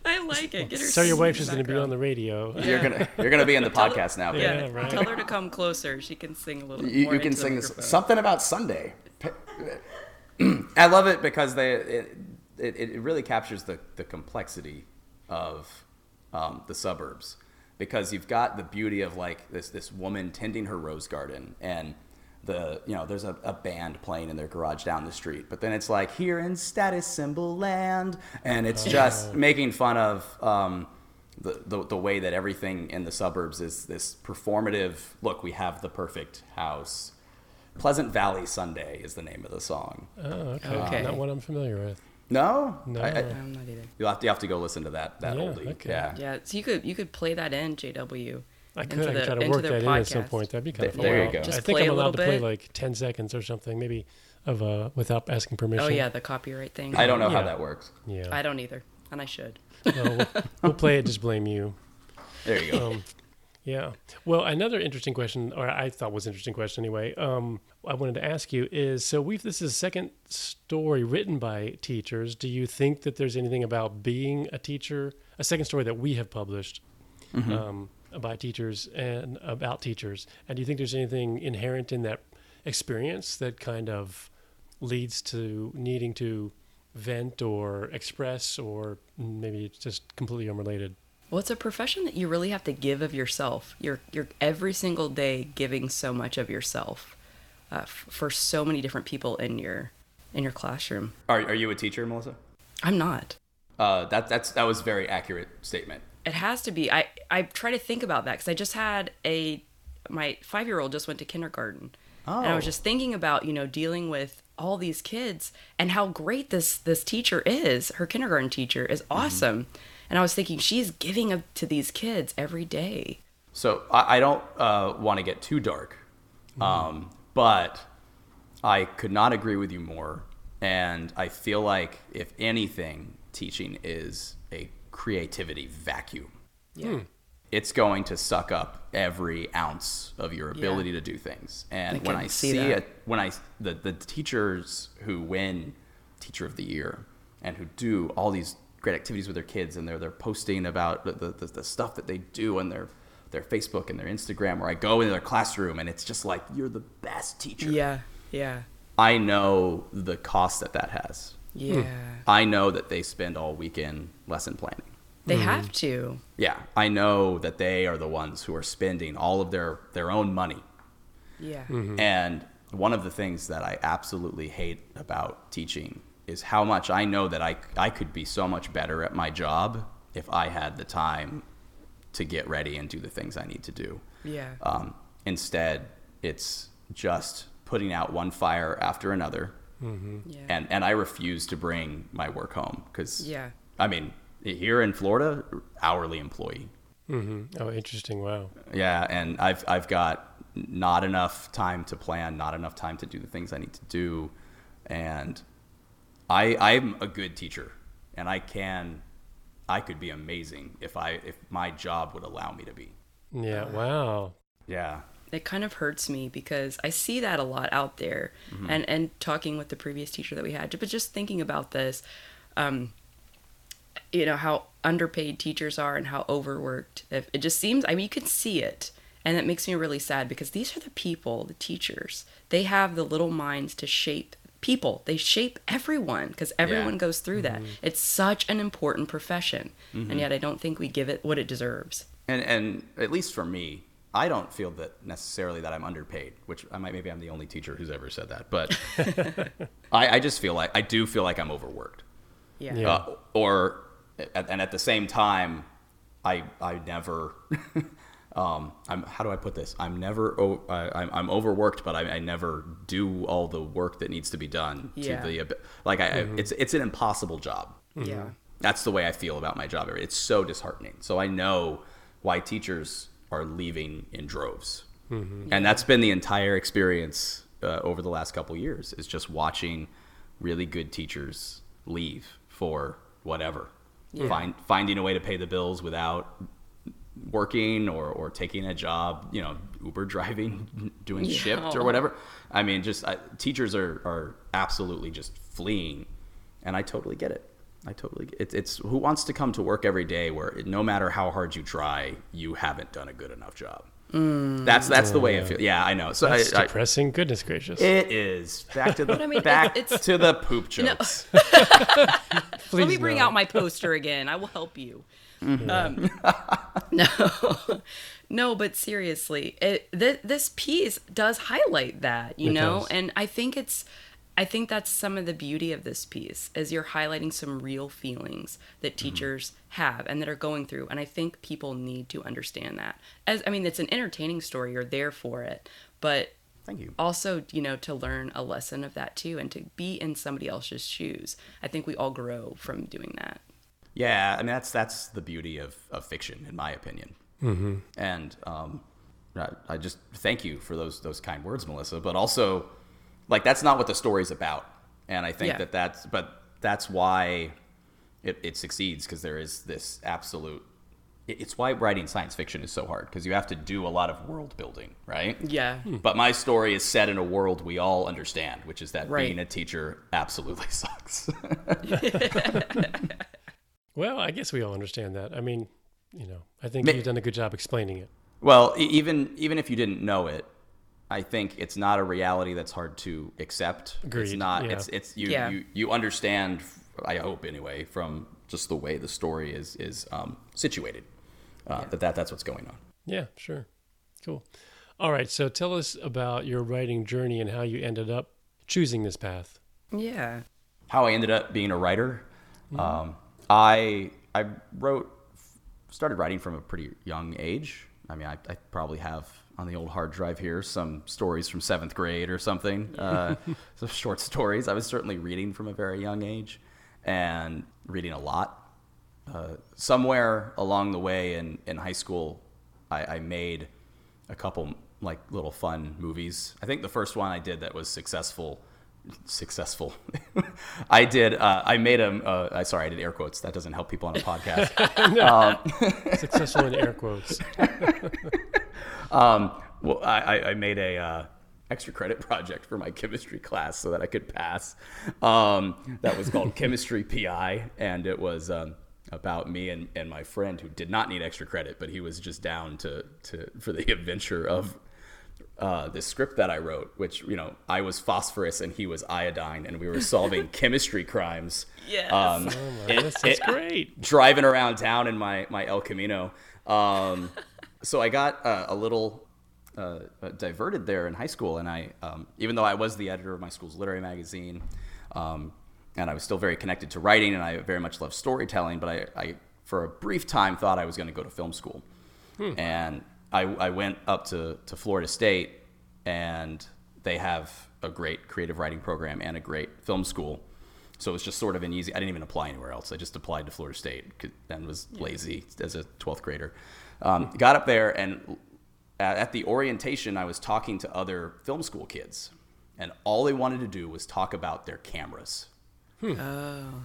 I like it. Get her So your singing wife's in just going to be on the radio. You're gonna you're gonna be in the podcast now. Yeah, babe. Yeah, right. tell her to come closer. She can sing a little. You, more you can sing this, something about Sunday. I love it because they it, it, it really captures the, the complexity of um, the suburbs because you've got the beauty of like this this woman tending her rose garden and the you know there's a, a band playing in their garage down the street but then it's like here in status symbol land and it's just making fun of um, the, the, the way that everything in the suburbs is this performative look we have the perfect house pleasant valley sunday is the name of the song Oh, okay. Okay. Not one I'm familiar with. no, No. I, I, I'm not either. you'll have to, you have to go listen to that that Yeah, oldie okay. yeah Yeah, so you could you could play that in JW. I into could. I the- could try to work their that in at some point. That'd be kind of There- fun. there you go. Just I think I'm allowed little to play like 10 seconds or something, maybe of uh, without asking permission. Oh yeah, the copyright thing. i don't know how that works Yeah. I don't either, and I should. Well, we'll, we'll play it. Just blame you. there you go Um, yeah. Well, another interesting question, or I thought was an interesting question anyway. Um, I wanted to ask you is so we've this is a second story written by teachers. Do you think that there's anything about being a teacher, a second story that we have published um, by teachers and about teachers? And do you think there's anything inherent in that experience that kind of leads to needing to vent or express, or maybe it's just completely unrelated? Well, it's a profession that you really have to give of yourself. You're you're every single day giving so much of yourself uh, f- for so many different people in your in your classroom. are, are you a teacher melissa I'm not. uh, that that's that was a very accurate statement It has to be. I I try to think about that because I just had a my five year old just went to kindergarten, and I was Oh. just thinking about you know dealing with all these kids and how great this this teacher is. Her kindergarten teacher is awesome, and I was thinking she's giving up to these kids every day. So I, I don't uh, want to get too dark, um, but I could not agree with you more. And I feel like, if anything, teaching is a creativity vacuum. Yeah. Hmm. It's going to suck up every ounce of your ability to do things. And I when I see see it, when I the the teachers who win Teacher of the Year and who do all these great activities with their kids, and they're they're posting about the the, the stuff that they do on their their Facebook and their Instagram, or I go into their classroom and it's just like you're the best teacher. Yeah. Yeah. I know the cost that that has. Hmm. Yeah. I know that they spend all weekend lesson planning. They hmm. have to. Yeah, I know that they are the ones who are spending all of their their own money. Yeah. Mm-hmm. And one of the things that I absolutely hate about teaching is how much I know that I I could be so much better at my job if I had the time to get ready and do the things I need to do. Yeah. Um, instead, it's just putting out one fire after another. Yeah. And and I refuse to bring my work home because Yeah. I mean here in Florida, hourly employee. Mm-hmm. Oh, interesting. Wow. Yeah, and I've I've got not enough time to plan, not enough time to do the things I need to do, and I I'm a good teacher, and I can I could be amazing if I if my job would allow me to be. Yeah. Wow. Yeah. It kind of hurts me because I see that a lot out there, mm-hmm. and and talking with the previous teacher that we had, but just thinking about this, um, you know how underpaid teachers are and how overworked. If it just seems, I mean, you can see it, and it makes me really sad because these are the people, the teachers. They have the little minds to shape people. They shape everyone because everyone goes through that. Mm-hmm. It's such an important profession, and mm-hmm. yet I don't think we give it what it deserves. And and at least for me, I don't feel that necessarily that I'm underpaid, which I might maybe I'm the only teacher who's ever said that, but I, I just feel like I do feel like I'm overworked. Yeah. Yeah. uh, or and at the same time i i never um i'm how do i put this i'm never o- I, I'm, I'm overworked but I, I never do all the work that needs to be done Yeah. to the like I, I it's it's an impossible job Yeah. that's the way I feel about my job. It's so disheartening. So I know why teachers are leaving in droves, and that's been the entire experience uh, over the last couple years. Is just watching really good teachers leave for whatever, find finding a way to pay the bills without working or, or taking a job, you know, Uber driving, doing Yeah. shift or whatever. I mean, just I, teachers are, are absolutely just fleeing, and I totally get it. I totally get it. It's who wants to come to work every day where no matter how hard you try, you haven't done a good enough job. That's that's the way it feels. Yeah, I know. So That's I, depressing. Goodness gracious. it is back to the I mean, back it's- it's- to the poop jokes. Let me bring no. out my poster again. I will help you. Um, no, no, but seriously, it, th- this piece does highlight that, you It know, does. and I think it's, I think that's some of the beauty of this piece is you're highlighting some real feelings that teachers have and that are going through, and I think people need to understand that. As I mean, it's an entertaining story. You're there for it, but Thank you. also you know to learn a lesson of that too and to be in somebody else's shoes i think we all grow from doing that Yeah, I mean that's that's the beauty of, of fiction, in my opinion. Mm-hmm. And um, I, I just thank you for those those kind words, Melissa. But also, like that's not what the story's about, and I think Yeah. that that's but that's why it, it succeeds because there is this absolute. it- It's why writing science fiction is so hard because you have to do a lot of world building, right? yeah hmm. But my story is set in a world we all understand, which is that Right. being a teacher absolutely sucks. Well, I guess we all understand that. I mean, you know, I think Ma- you've done a good job explaining it. Well, e- even even if you didn't know it, I think it's not a reality that's hard to accept. It's not. yeah. It's it's you, Yeah. you you understand. I hope anyway, from just the way the story is is um, situated, uh, that, that that's what's going on. Yeah, sure. Cool. All right. So tell us about your writing journey and how you ended up choosing this path. yeah How I ended up being a writer. Um, I I wrote started writing from a pretty young age. I mean, I, I probably have on the old hard drive here some stories from seventh grade or something, uh, some short stories. I was certainly reading from a very young age and reading a lot. Uh, somewhere along the way in, in high school, I, I made a couple like little fun movies. I think the first one I did that was successful successful. I did. Uh, I made a. Uh, I sorry, I did air quotes. That doesn't help people on a podcast. Successful in air quotes. Um, well, I, I- made a uh, extra credit project for my chemistry class so that I could pass. Um, that was called Chemistry PI, and it was um, about me and, and my friend who did not need extra credit, but he was just down to, to for the adventure of uh, this script that I wrote, which you know I was phosphorus and he was iodine, and we were solving chemistry crimes. Yes. Um, Oh my, this is great. driving around town in my my El Camino. Um, so I got uh, a little uh, diverted there in high school, and I, um, even though I was the editor of my school's literary magazine, um, and I was still very connected to writing, and I very much loved storytelling, but I, I for a brief time thought I was going to go to film school, and I, I went up to to Florida State, and they have a great creative writing program and a great film school. So it was just sort of an easy. I didn't even apply anywhere else. I just applied to Florida State and was lazy as a 12th grader. Um, got up there and at, at the orientation, I was talking to other film school kids, and all they wanted to do was talk about their cameras.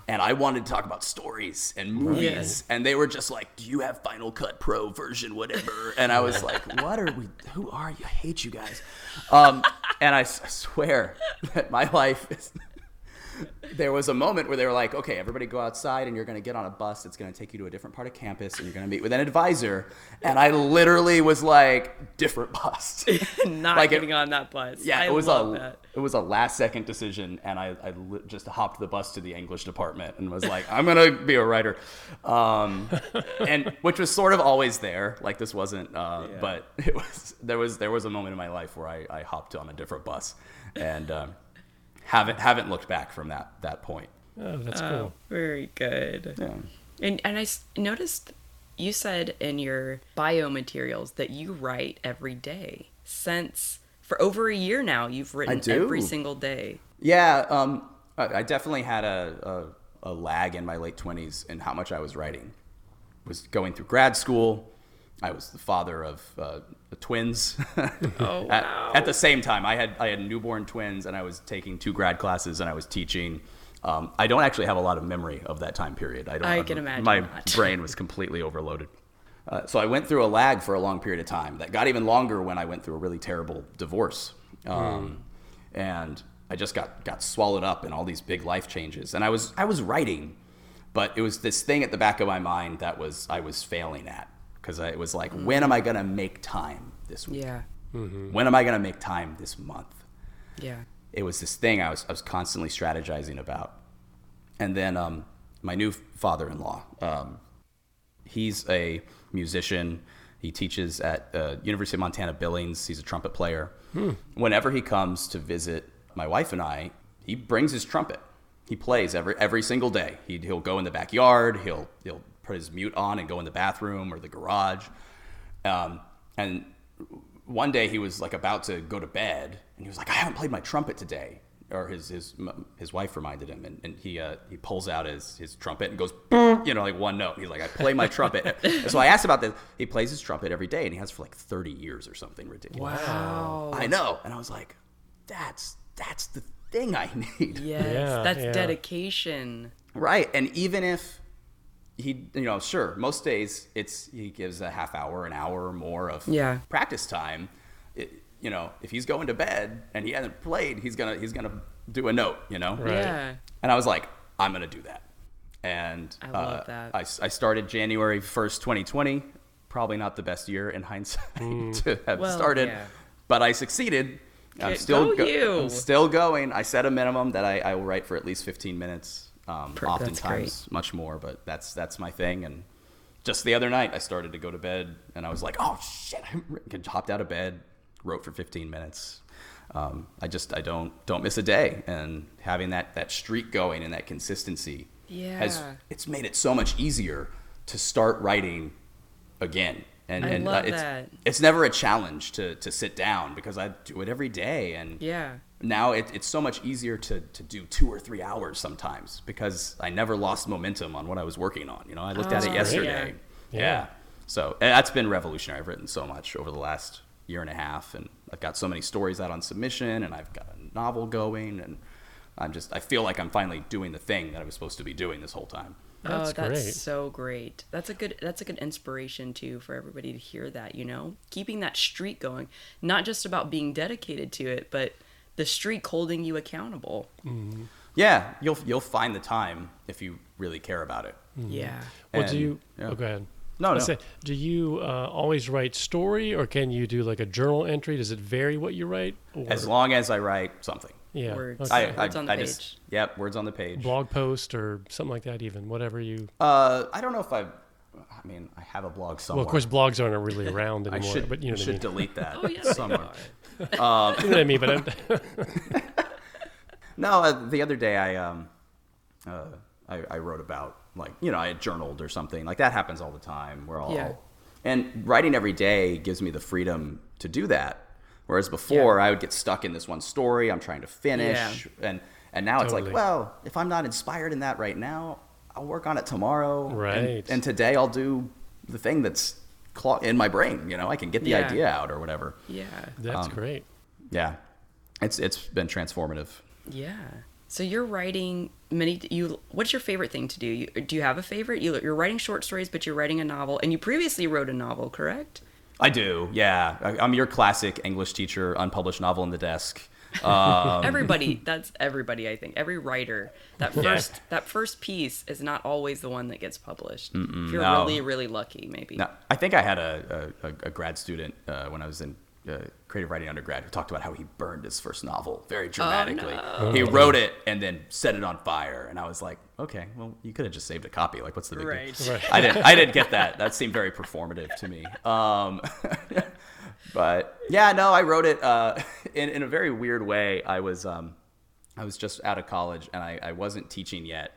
And I wanted to talk about stories and movies, and they were just like, "Do you have Final Cut Pro version, whatever?" And I was like, "What are we? Who are you? I hate you guys." Um, and I, s- I swear that my life is. There was a moment where they were like, okay, everybody go outside and you're going to get on a bus that's going to take you to a different part of campus and you're going to meet with an advisor. And I literally was like, different bus. not Like it- getting on that bus yeah, I it was a that. it was a last second decision, and I, I just hopped the bus to the English department and was like, I'm gonna be a writer, um, and which was sort of always there. Like this wasn't, uh, but it was there was there was a moment in my life where I, I hopped on a different bus, and um, haven't haven't looked back from that that point. Oh, that's Oh, cool. very good Yeah. And and I s- noticed you said in your bio materials that you write every day since for over a year now. You've written do. every single day. Yeah, um, I I definitely had a, a lag in my late 20s in how much I was writing. Was going through grad school. I was the father of uh, twins. Oh, at, wow. at the same time, I had I had newborn twins, and I was taking two grad classes, and I was teaching. Um, I don't actually have a lot of memory of that time period. I don't. I can imagine My not. brain was completely overloaded. Uh, so I went through a lag for a long period of time. That got even longer when I went through a really terrible divorce, um, and I just got got swallowed up in all these big life changes. And I was I was writing, but it was this thing at the back of my mind that was I was failing at because it was like, when am I gonna make time this week? Yeah. When am I gonna make time this month? Yeah. it was this thing I was, I was constantly strategizing about. And then um, my new father in law, um, he's a musician. He teaches at uh, University of Montana Billings. He's a trumpet player. Whenever he comes to visit my wife and I, he brings his trumpet. He plays every every single day. He, he'll go in the backyard. He'll he'll put his mute on and go in the bathroom or the garage. Um, and one day he was like about to go to bed, and he was like, "I haven't played my trumpet today." Or his his his wife reminded him, and, and he uh, he pulls out his his trumpet and goes, you know, like one note. He's like, "I play my trumpet." So I asked about this. He plays his trumpet every day, and he has for like thirty years or something ridiculous. Wow. I know, and I was like, "That's that's the thing I need." Yes. Yeah, that's yeah. dedication. Right. And even if he, you know, sure, most days it's he gives a half hour, an hour or more of Yeah. practice time. It, you know, if he's going to bed and he hasn't played, he's gonna he's gonna do a note. You know. Right. Yeah. And I was like, I'm gonna do that. And I love uh, that. I, I started January 1st, 2020. Probably not the best year in hindsight to have Well, started, yeah. but I succeeded. I'm Good- still go you. I'm still going. I set a minimum that I, I will write for at least 15 minutes. Um, Per- oftentimes much more, but that's that's my thing. And just the other night, I started to go to bed, and I was like, "Oh shit!" I hopped out of bed, wrote for 15 minutes. Um, I just I don't don't miss a day, and having that that streak going and that consistency has it's made it so much easier to start writing again. And, I and uh, it's, that. it's never a challenge to, to sit down because I do it every day. And Yeah. Now it, it's so much easier to, to do two or three hours sometimes because I never lost momentum on what I was working on. You know, I looked at Oh, it great. yesterday. Yeah. Yeah. So and that's been revolutionary. I've written so much over the last year and a half, and I've got so many stories out on submission, and I've got a novel going, and I'm just I feel like I'm finally doing the thing that I was supposed to be doing this whole time. That's oh, that's great. so great. That's a good that's a good inspiration too for everybody to hear that, you know? Keeping that streak going, not just about being dedicated to it, but the streak holding you accountable. Yeah, you'll you'll find the time if you really care about it. Yeah. Well, And- do you? yeah. Oh, go ahead. No, I no. Say, do you uh, always write story, or can you do like a journal entry? Does it vary what you write? Or, As long as I write something. yeah, Words. okay. I, Words I, on the I page. Just, yep, words on the page. blog post or something like that. Even whatever you. Uh, I don't know if I've. I mean, I have a blog somewhere. Well, of course, blogs aren't really around I anymore. should, but you know what I should mean. delete that Oh yeah. they somewhere. Are. you know what I mean. But No, uh, the other day I um, uh, I, I wrote about like you know I had journaled or something like that happens all the time. We're all Yeah. and writing every day gives me the freedom to do that. Whereas before Yeah. I would get stuck in this one story I'm trying to finish, and and now it's like well if I'm not inspired in that right now I'll work on it tomorrow. And- Right. And, today I'll do the thing that's clo- in my brain. You know I can get the Yeah. idea out or whatever. Yeah. that's Um, great. Yeah, it's it's been transformative. Yeah. So you're writing many. You. What's your favorite thing to do? You, do you have a favorite? You, you're writing short stories, but you're writing a novel, and you previously wrote a novel, correct? I do, yeah. I, I'm your classic English teacher, unpublished novel in the desk. Um, everybody. That's everybody. I think every writer. That Yeah. first. That first piece is not always the one that gets published. if you're no. really, really lucky, maybe. now, I think I had a, a, a grad student uh, when I was in uh, creative writing undergrad who talked about how he burned his first novel very dramatically. He wrote it and then set it on fire, and I was like, okay, well, you could have just saved a copy. Like, what's the big deal? Right. Right. I didn't. I didn't get that. That seemed very performative to me. Um, but yeah, no, I wrote it uh, in in a very weird way. I was um, I was just out of college and I, I wasn't teaching yet.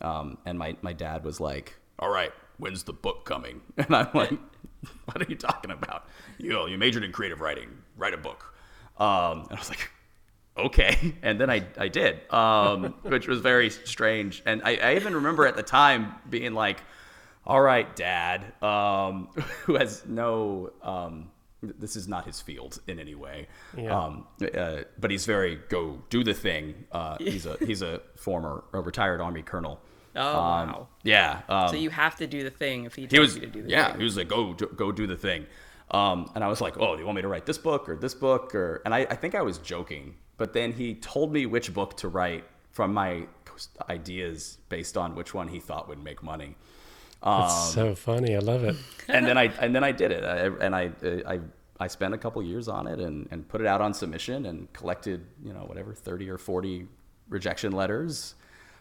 Um, and my my dad was like, "All right, when's the book coming?" And I'm like, "What are you talking about? You know, you majored in creative writing. Write a book." Um, and I was like, okay. And then I, I did, um, which was very strange. And I, I even remember at the time being like, all right, dad, um, who has no, um, this is not his field in any way. Yeah. Um, uh, but he's very go do the thing. Uh, he's a he's a former a retired army colonel. Oh, Um, wow. Yeah. Um, So you have to do the thing if he tells he was you to do the yeah thing. he was like go do- go do the thing um, and i was like oh do you want me to write this book or this book or and I, I think i was joking but then he told me which book to write from my ideas based on which one he thought would make money That's um, so funny. I love it. and then i and then i did it I, and i i I spent a couple years on it and, and put it out on submission and collected, you know, whatever, 30 or 40 rejection letters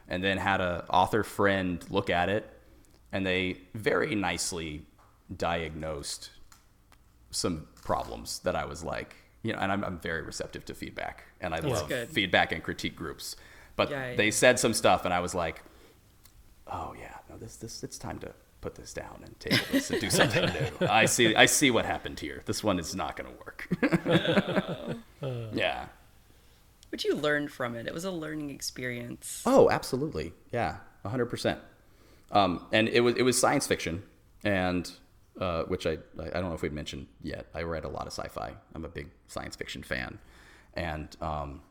and then had a author friend look at it and they very nicely diagnosed some problems that I was like, you know, and I'm, I'm very receptive to feedback and I love good. feedback and critique groups. But Yeah, they yeah. said some stuff and I was like, oh yeah, no, this, this, it's time to put this down and table this and do something new. I see, I see what happened here. This one is not going to work. yeah. But you learned from it. It was a learning experience. Oh, absolutely. Yeah, hundred percent. Um, and it was it was science fiction, and uh, which I I don't know if we've mentioned yet. I read a lot of sci-fi. I'm a big science fiction fan, and um,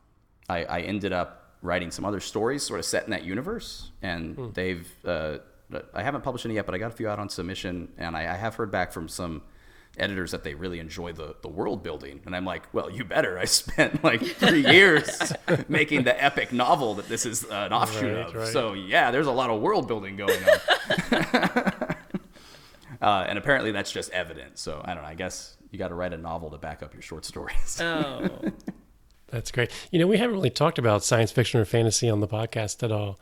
I, I ended up writing some other stories sort of set in that universe. And they've uh, I haven't published any yet, but I got a few out on submission, and I, I have heard back from some editors that they really enjoy the, the world building. And i'm like well you better. I spent like three years making the epic novel that this is an offshoot Right, of. right. so yeah there's a lot of world building going on. Uh, and apparently that's just evident so i don't know. I guess you got to write a novel to back up your short stories. Oh, That's great. You know, we haven't really talked about science fiction or fantasy on the podcast at all.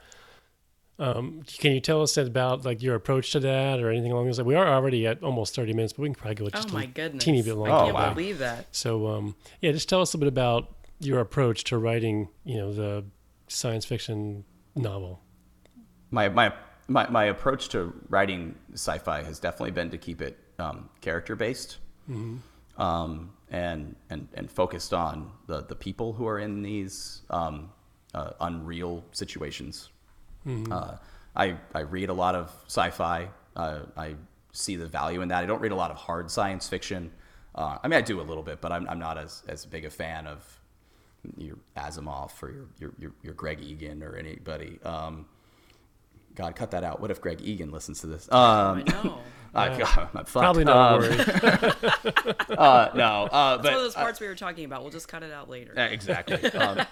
Um, can you tell us about like your approach to that or anything along those lines? We are already at almost 30 minutes, but we can probably go oh just my a goodness. teeny bit I longer. Oh, can't wow. believe that. So, um, yeah, just tell us a bit about your approach to writing, you know, the science fiction novel. my, my my my approach to writing sci-fi has definitely been to keep it um, character based um, and and and focused on the the people who are in these um, uh, unreal situations. Uh, I I read a lot of sci-fi. Uh, I see the value in that. I don't read a lot of hard science fiction. Uh, I mean, I do a little bit, but I'm I'm not as as big a fan of your Asimov or your your your, your Greg Egan or anybody. Um, God, cut that out. What if Greg Egan listens to this? Um, I know. I, God, I'm fucked. Probably not Um, uh, no, uh, It's but one of those parts we were talking about. We'll just cut it out later. uh, exactly. Um,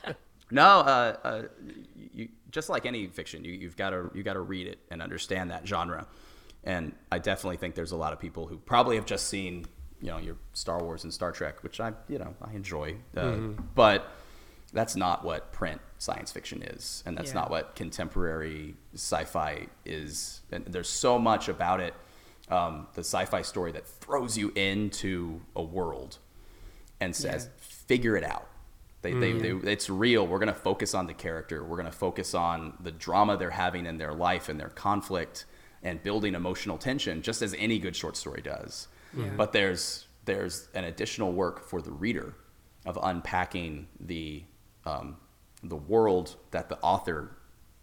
no, uh, uh, you, just like any fiction, you, you've got to you got to read it and understand that genre. And I definitely think there's a lot of people who probably have just seen, you know, your Star Wars and Star Trek, which I, you know, I enjoy. Uh, But that's not what print science fiction is, and that's Yeah. not what contemporary sci-fi is. And there's so much about it. Um, the sci-fi story that throws you into a world and says, figure it out. They, they, they, it's real. We're going to focus on the character. We're going to focus on the drama they're having in their life and their conflict and building emotional tension, just as any good short story does. But there's, there's an additional work for the reader of unpacking the, um, the world that the author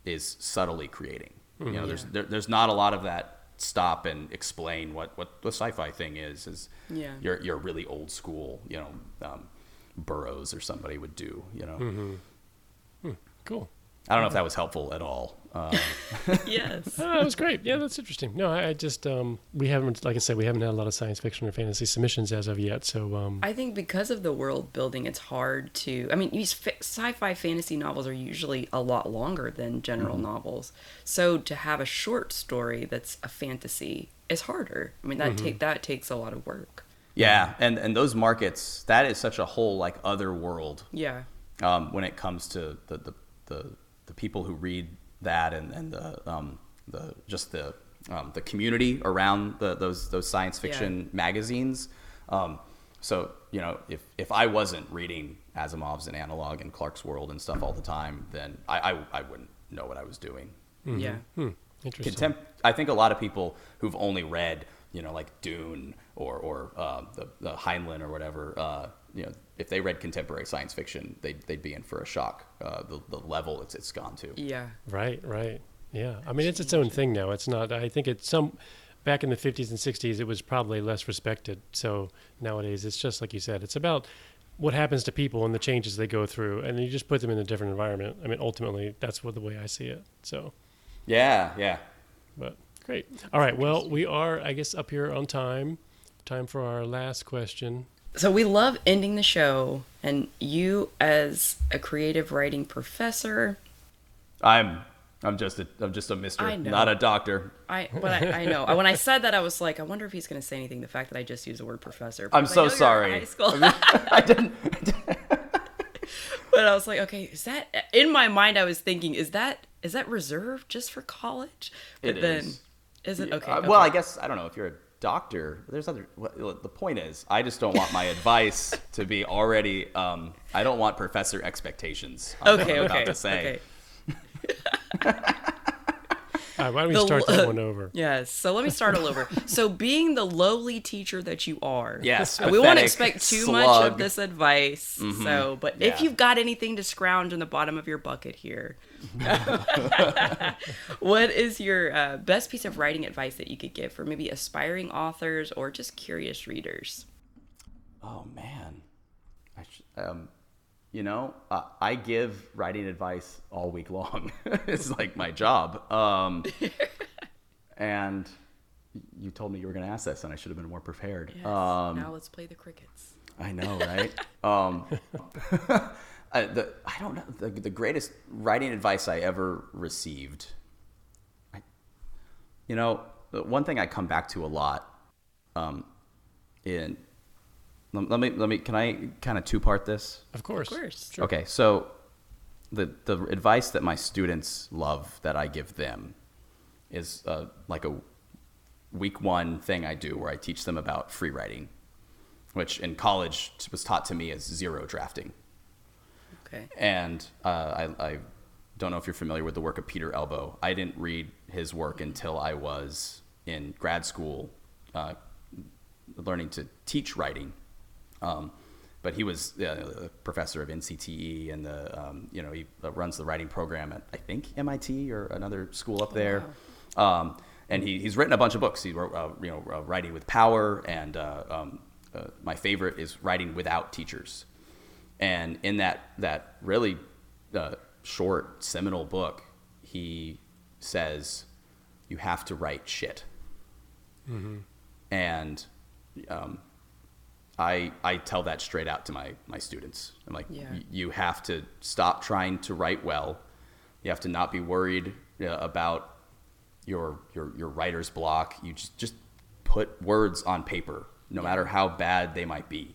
is subtly creating. You know, there's, there, there's not a lot of that stop and explain what, what the sci-fi thing is, is Yeah. your, your really old school, you know, um, Burroughs or somebody would do, you know. cool. I don't know if that was helpful at all. Um, yes. Oh, that was great. Yeah, that's interesting. No, I, I just um, we haven't, like I said, we haven't had a lot of science fiction or fantasy submissions as of yet. So um, I think because of the world building, it's hard to. I mean, these sci-fi fantasy novels are usually a lot longer than general novels. So to have a short story that's a fantasy is harder. I mean, that take that takes a lot of work. Yeah, and and those markets, that is such a whole like other world Yeah. um, when it comes to the the, the, the people who read that and, and the um, the just the um, the community around the, those those science fiction magazines. Um, so you know, if if I wasn't reading Asimov's and Analog and Clarkesworld and stuff all the time, then I I, I wouldn't know what I was doing. Yeah. hmm, interesting. Contempt. I think a lot of people who've only read, you know, like Dune or or uh, the, the Heinlein or whatever, uh, you know, if they read contemporary science fiction, they'd, they'd be in for a shock. Uh, the the level it's it's gone to. Yeah. Right, right. Yeah. I mean, it's its own thing now. It's not, I think it's some, back in the 50s and 60s, it was probably less respected. So nowadays, it's just like you said, it's about what happens to people and the changes they go through. And you just put them in a different environment. I mean, ultimately, that's what the way I see it. So, Yeah, yeah. but great. All right. Well, we are, I guess, up here on time. Time for our last question. So we love ending the show, and you, as a creative writing professor, I'm I'm just a I'm just a mister, not a doctor. I but I, I know when I said that I was like, I wonder if he's going to say anything. The fact that I just used the word professor. I'm because I so know you're in sorry. High school. I didn't. but I was like, okay, is that in my mind? I was thinking, is that is that reserved just for college? But It then, is. is it okay? Uh, okay. Well, I guess I don't know if you're a doctor. There's other. Well, the point is, I just don't want my advice to be already. Um, I don't want professor expectations. okay, I'm okay, about to say. okay. All right, why don't we The start lo- that one over? Yes. So let me start all over. So being the lowly teacher that you are, Yes, we won't expect too much of this advice. So, but if you've got anything to scrounge in the bottom of your bucket here, what is your uh, best piece of writing advice that you could give for maybe aspiring authors or just curious readers? Oh man, I sh- um, you know, uh, I give writing advice all week long. it's like my job. Um, and you told me you were going to ask this, and I should have been more prepared. Yes. Um, now let's play the crickets. I know, right? um, I, the, I don't know. The, the greatest writing advice I ever received, I, you know, one thing I come back to a lot um, in, let, let me, let me, can I kind of two part this? Of course. Of course. Sure. Okay, so the the advice that my students love that I give them is uh, like a week one thing I do where I teach them about free writing, which in college was taught to me as zero drafting. Okay. And uh, I, I don't know if you're familiar with the work of Peter Elbow. I didn't read his work until I was in grad school, uh, learning to teach writing. Um, but he was uh, a professor of NCTE, and the um, you know he uh, runs the writing program at I think MIT or another school up there. Um, and he, he's written a bunch of books. He wrote uh, you know uh, Writing with Power, and uh, um, uh, my favorite is Writing Without Teachers. And in that that really uh, short seminal book, he says you have to write shit. And um, I I tell that straight out to my my students. I'm like, Yeah. "Y- you have to stop trying to write well. You have to not be worried uh, about your your your writer's block. You just just put words on paper, no matter how bad they might be.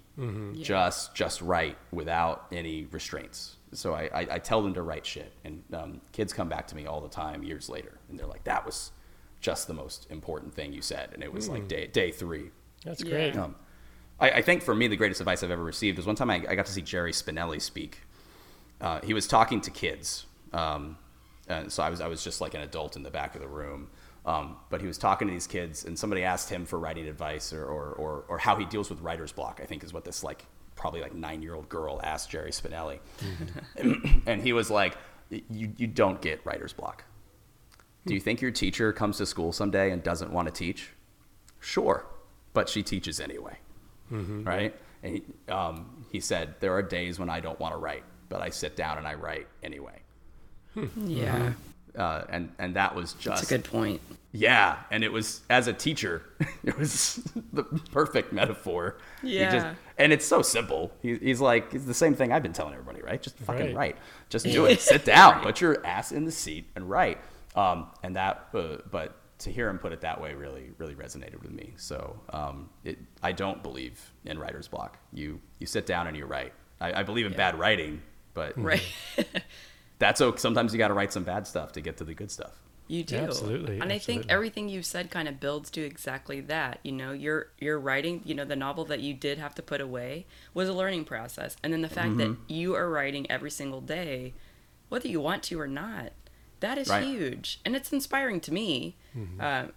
Just just write without any restraints. So I, I, I tell them to write shit, and um, kids come back to me all the time years later, and they're like, "That was just the most important thing you said," and it was like day day three. That's Yeah. great. Um, I, I think for me, the greatest advice I've ever received was one time I, I got to see Jerry Spinelli speak. Uh, he was talking to kids. Um, and so I was, I was just like an adult in the back of the room. Um, but he was talking to these kids, and somebody asked him for writing advice or, or, or, or how he deals with writer's block, I think is what this like probably like nine year old girl asked Jerry Spinelli. and he was like, you, you don't get writer's block. Do you think your teacher comes to school someday and doesn't want to teach? Sure, but she teaches anyway, right? And he, um, he said there are days when I don't want to write, but I sit down and I write anyway. Yeah. Uh, and and that was just That's a good point. yeah, and it was as a teacher, it was the perfect metaphor. He just- Yeah. and it's so simple. He, he's like, it's the same thing I've been telling everybody, right? Just fucking Right. write. Just do it. Sit down, put your ass in the seat, and write. Um, and that, uh, but to hear him put it that way really, really resonated with me. So um, it, I don't believe in writer's block. You you sit down and you write. I, I believe in bad writing, but Right. that's okay. Sometimes you got to write some bad stuff to get to the good stuff. You do. Yeah, absolutely, And I think everything you've said kind of builds to exactly that. You know, your your writing, you know, the novel that you did have to put away was a learning process. And then the fact that Mm-hmm. you are writing every single day, whether you want to or not, that is Right. huge. And it's inspiring to me. Um,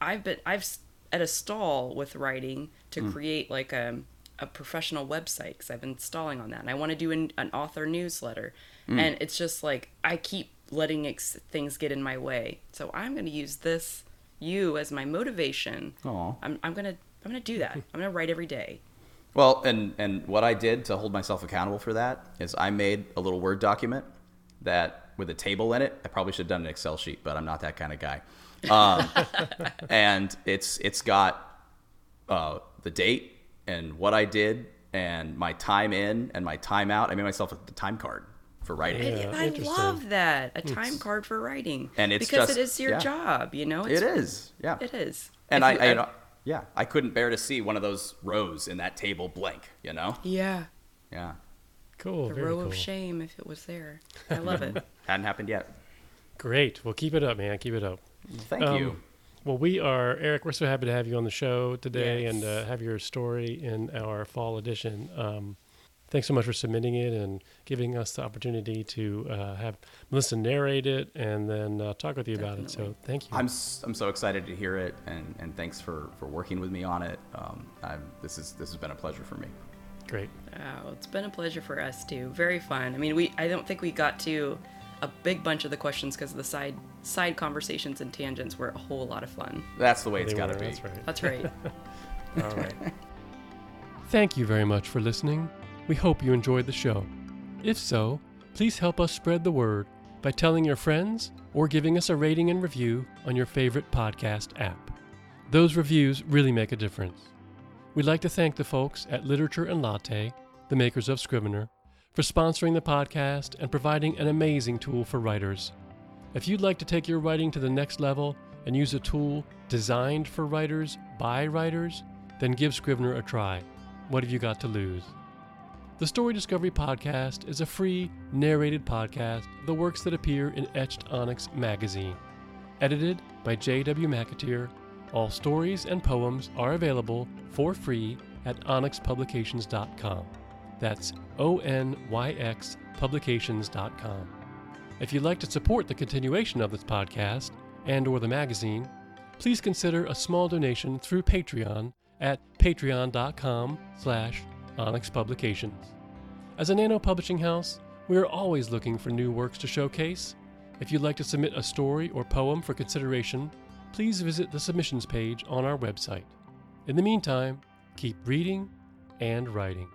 I've been I've at a stall with writing to create like a a professional website because I've been stalling on that, and I want to do an, an author newsletter, Mm. and it's just like I keep letting ex- things get in my way. So I'm going to use this you as my motivation. I'm I'm gonna I'm gonna do that. I'm gonna write every day. Well, and and what I did to hold myself accountable for that is I made a little Word document that with a table in it. I probably should have done an Excel sheet, but I'm not that kind of guy. Um, and it's it's got uh, the date and what I did and my time in and my time out. I made myself a time card for writing. Yeah, I interesting. love that a time card for writing, And it's because just- it is your yeah. job. You know, It it's, yeah. It is. And If I, you- I, you know, yeah, I couldn't bear to see one of those rows in that table blank. You know, yeah, yeah, Cool. the row cool. of shame if it was there. I love it. hadn't happened yet. Great. Well, keep it up, man. Keep it up. Thank Um, you. Well, we are, Eric, we're so happy to have you on the show today and uh, have your story in our fall edition. Um, thanks so much for submitting it and giving us the opportunity to uh, have Melissa narrate it and then uh, talk with you about it. So thank you. I'm s- I'm so excited to hear it, and, and thanks for, for working with me on it. Um, I'm, this is this has been a pleasure for me. Great. Oh, it's been a pleasure for us too. Very fun. I mean, we I don't think we got to a big bunch of the questions because the side side conversations and tangents were a whole lot of fun. That's the way it's got to be. That's right. That's right. All right. Thank you very much for listening. We hope you enjoyed the show. If so, please help us spread the word by telling your friends or giving us a rating and review on your favorite podcast app. Those reviews really make a difference. We'd like to thank the folks at Literature and Latte, the makers of Scrivener, for sponsoring the podcast and providing an amazing tool for writers. If you'd like to take your writing to the next level and use a tool designed for writers by writers, then give Scrivener a try. What have you got to lose? The Story Discovery Podcast is a free, narrated podcast of the works that appear in Etched Onyx magazine. Edited by J.W. McAteer, all stories and poems are available for free at onyxpublications.com. That's O N Y X publications.com. If you'd like to support the continuation of this podcast and or the magazine, please consider a small donation through Patreon at patreon.com slash onyxpublications. As a nano publishing house, we are always looking for new works to showcase. If you'd like to submit a story or poem for consideration, please visit the submissions page on our website. In the meantime, keep reading and writing.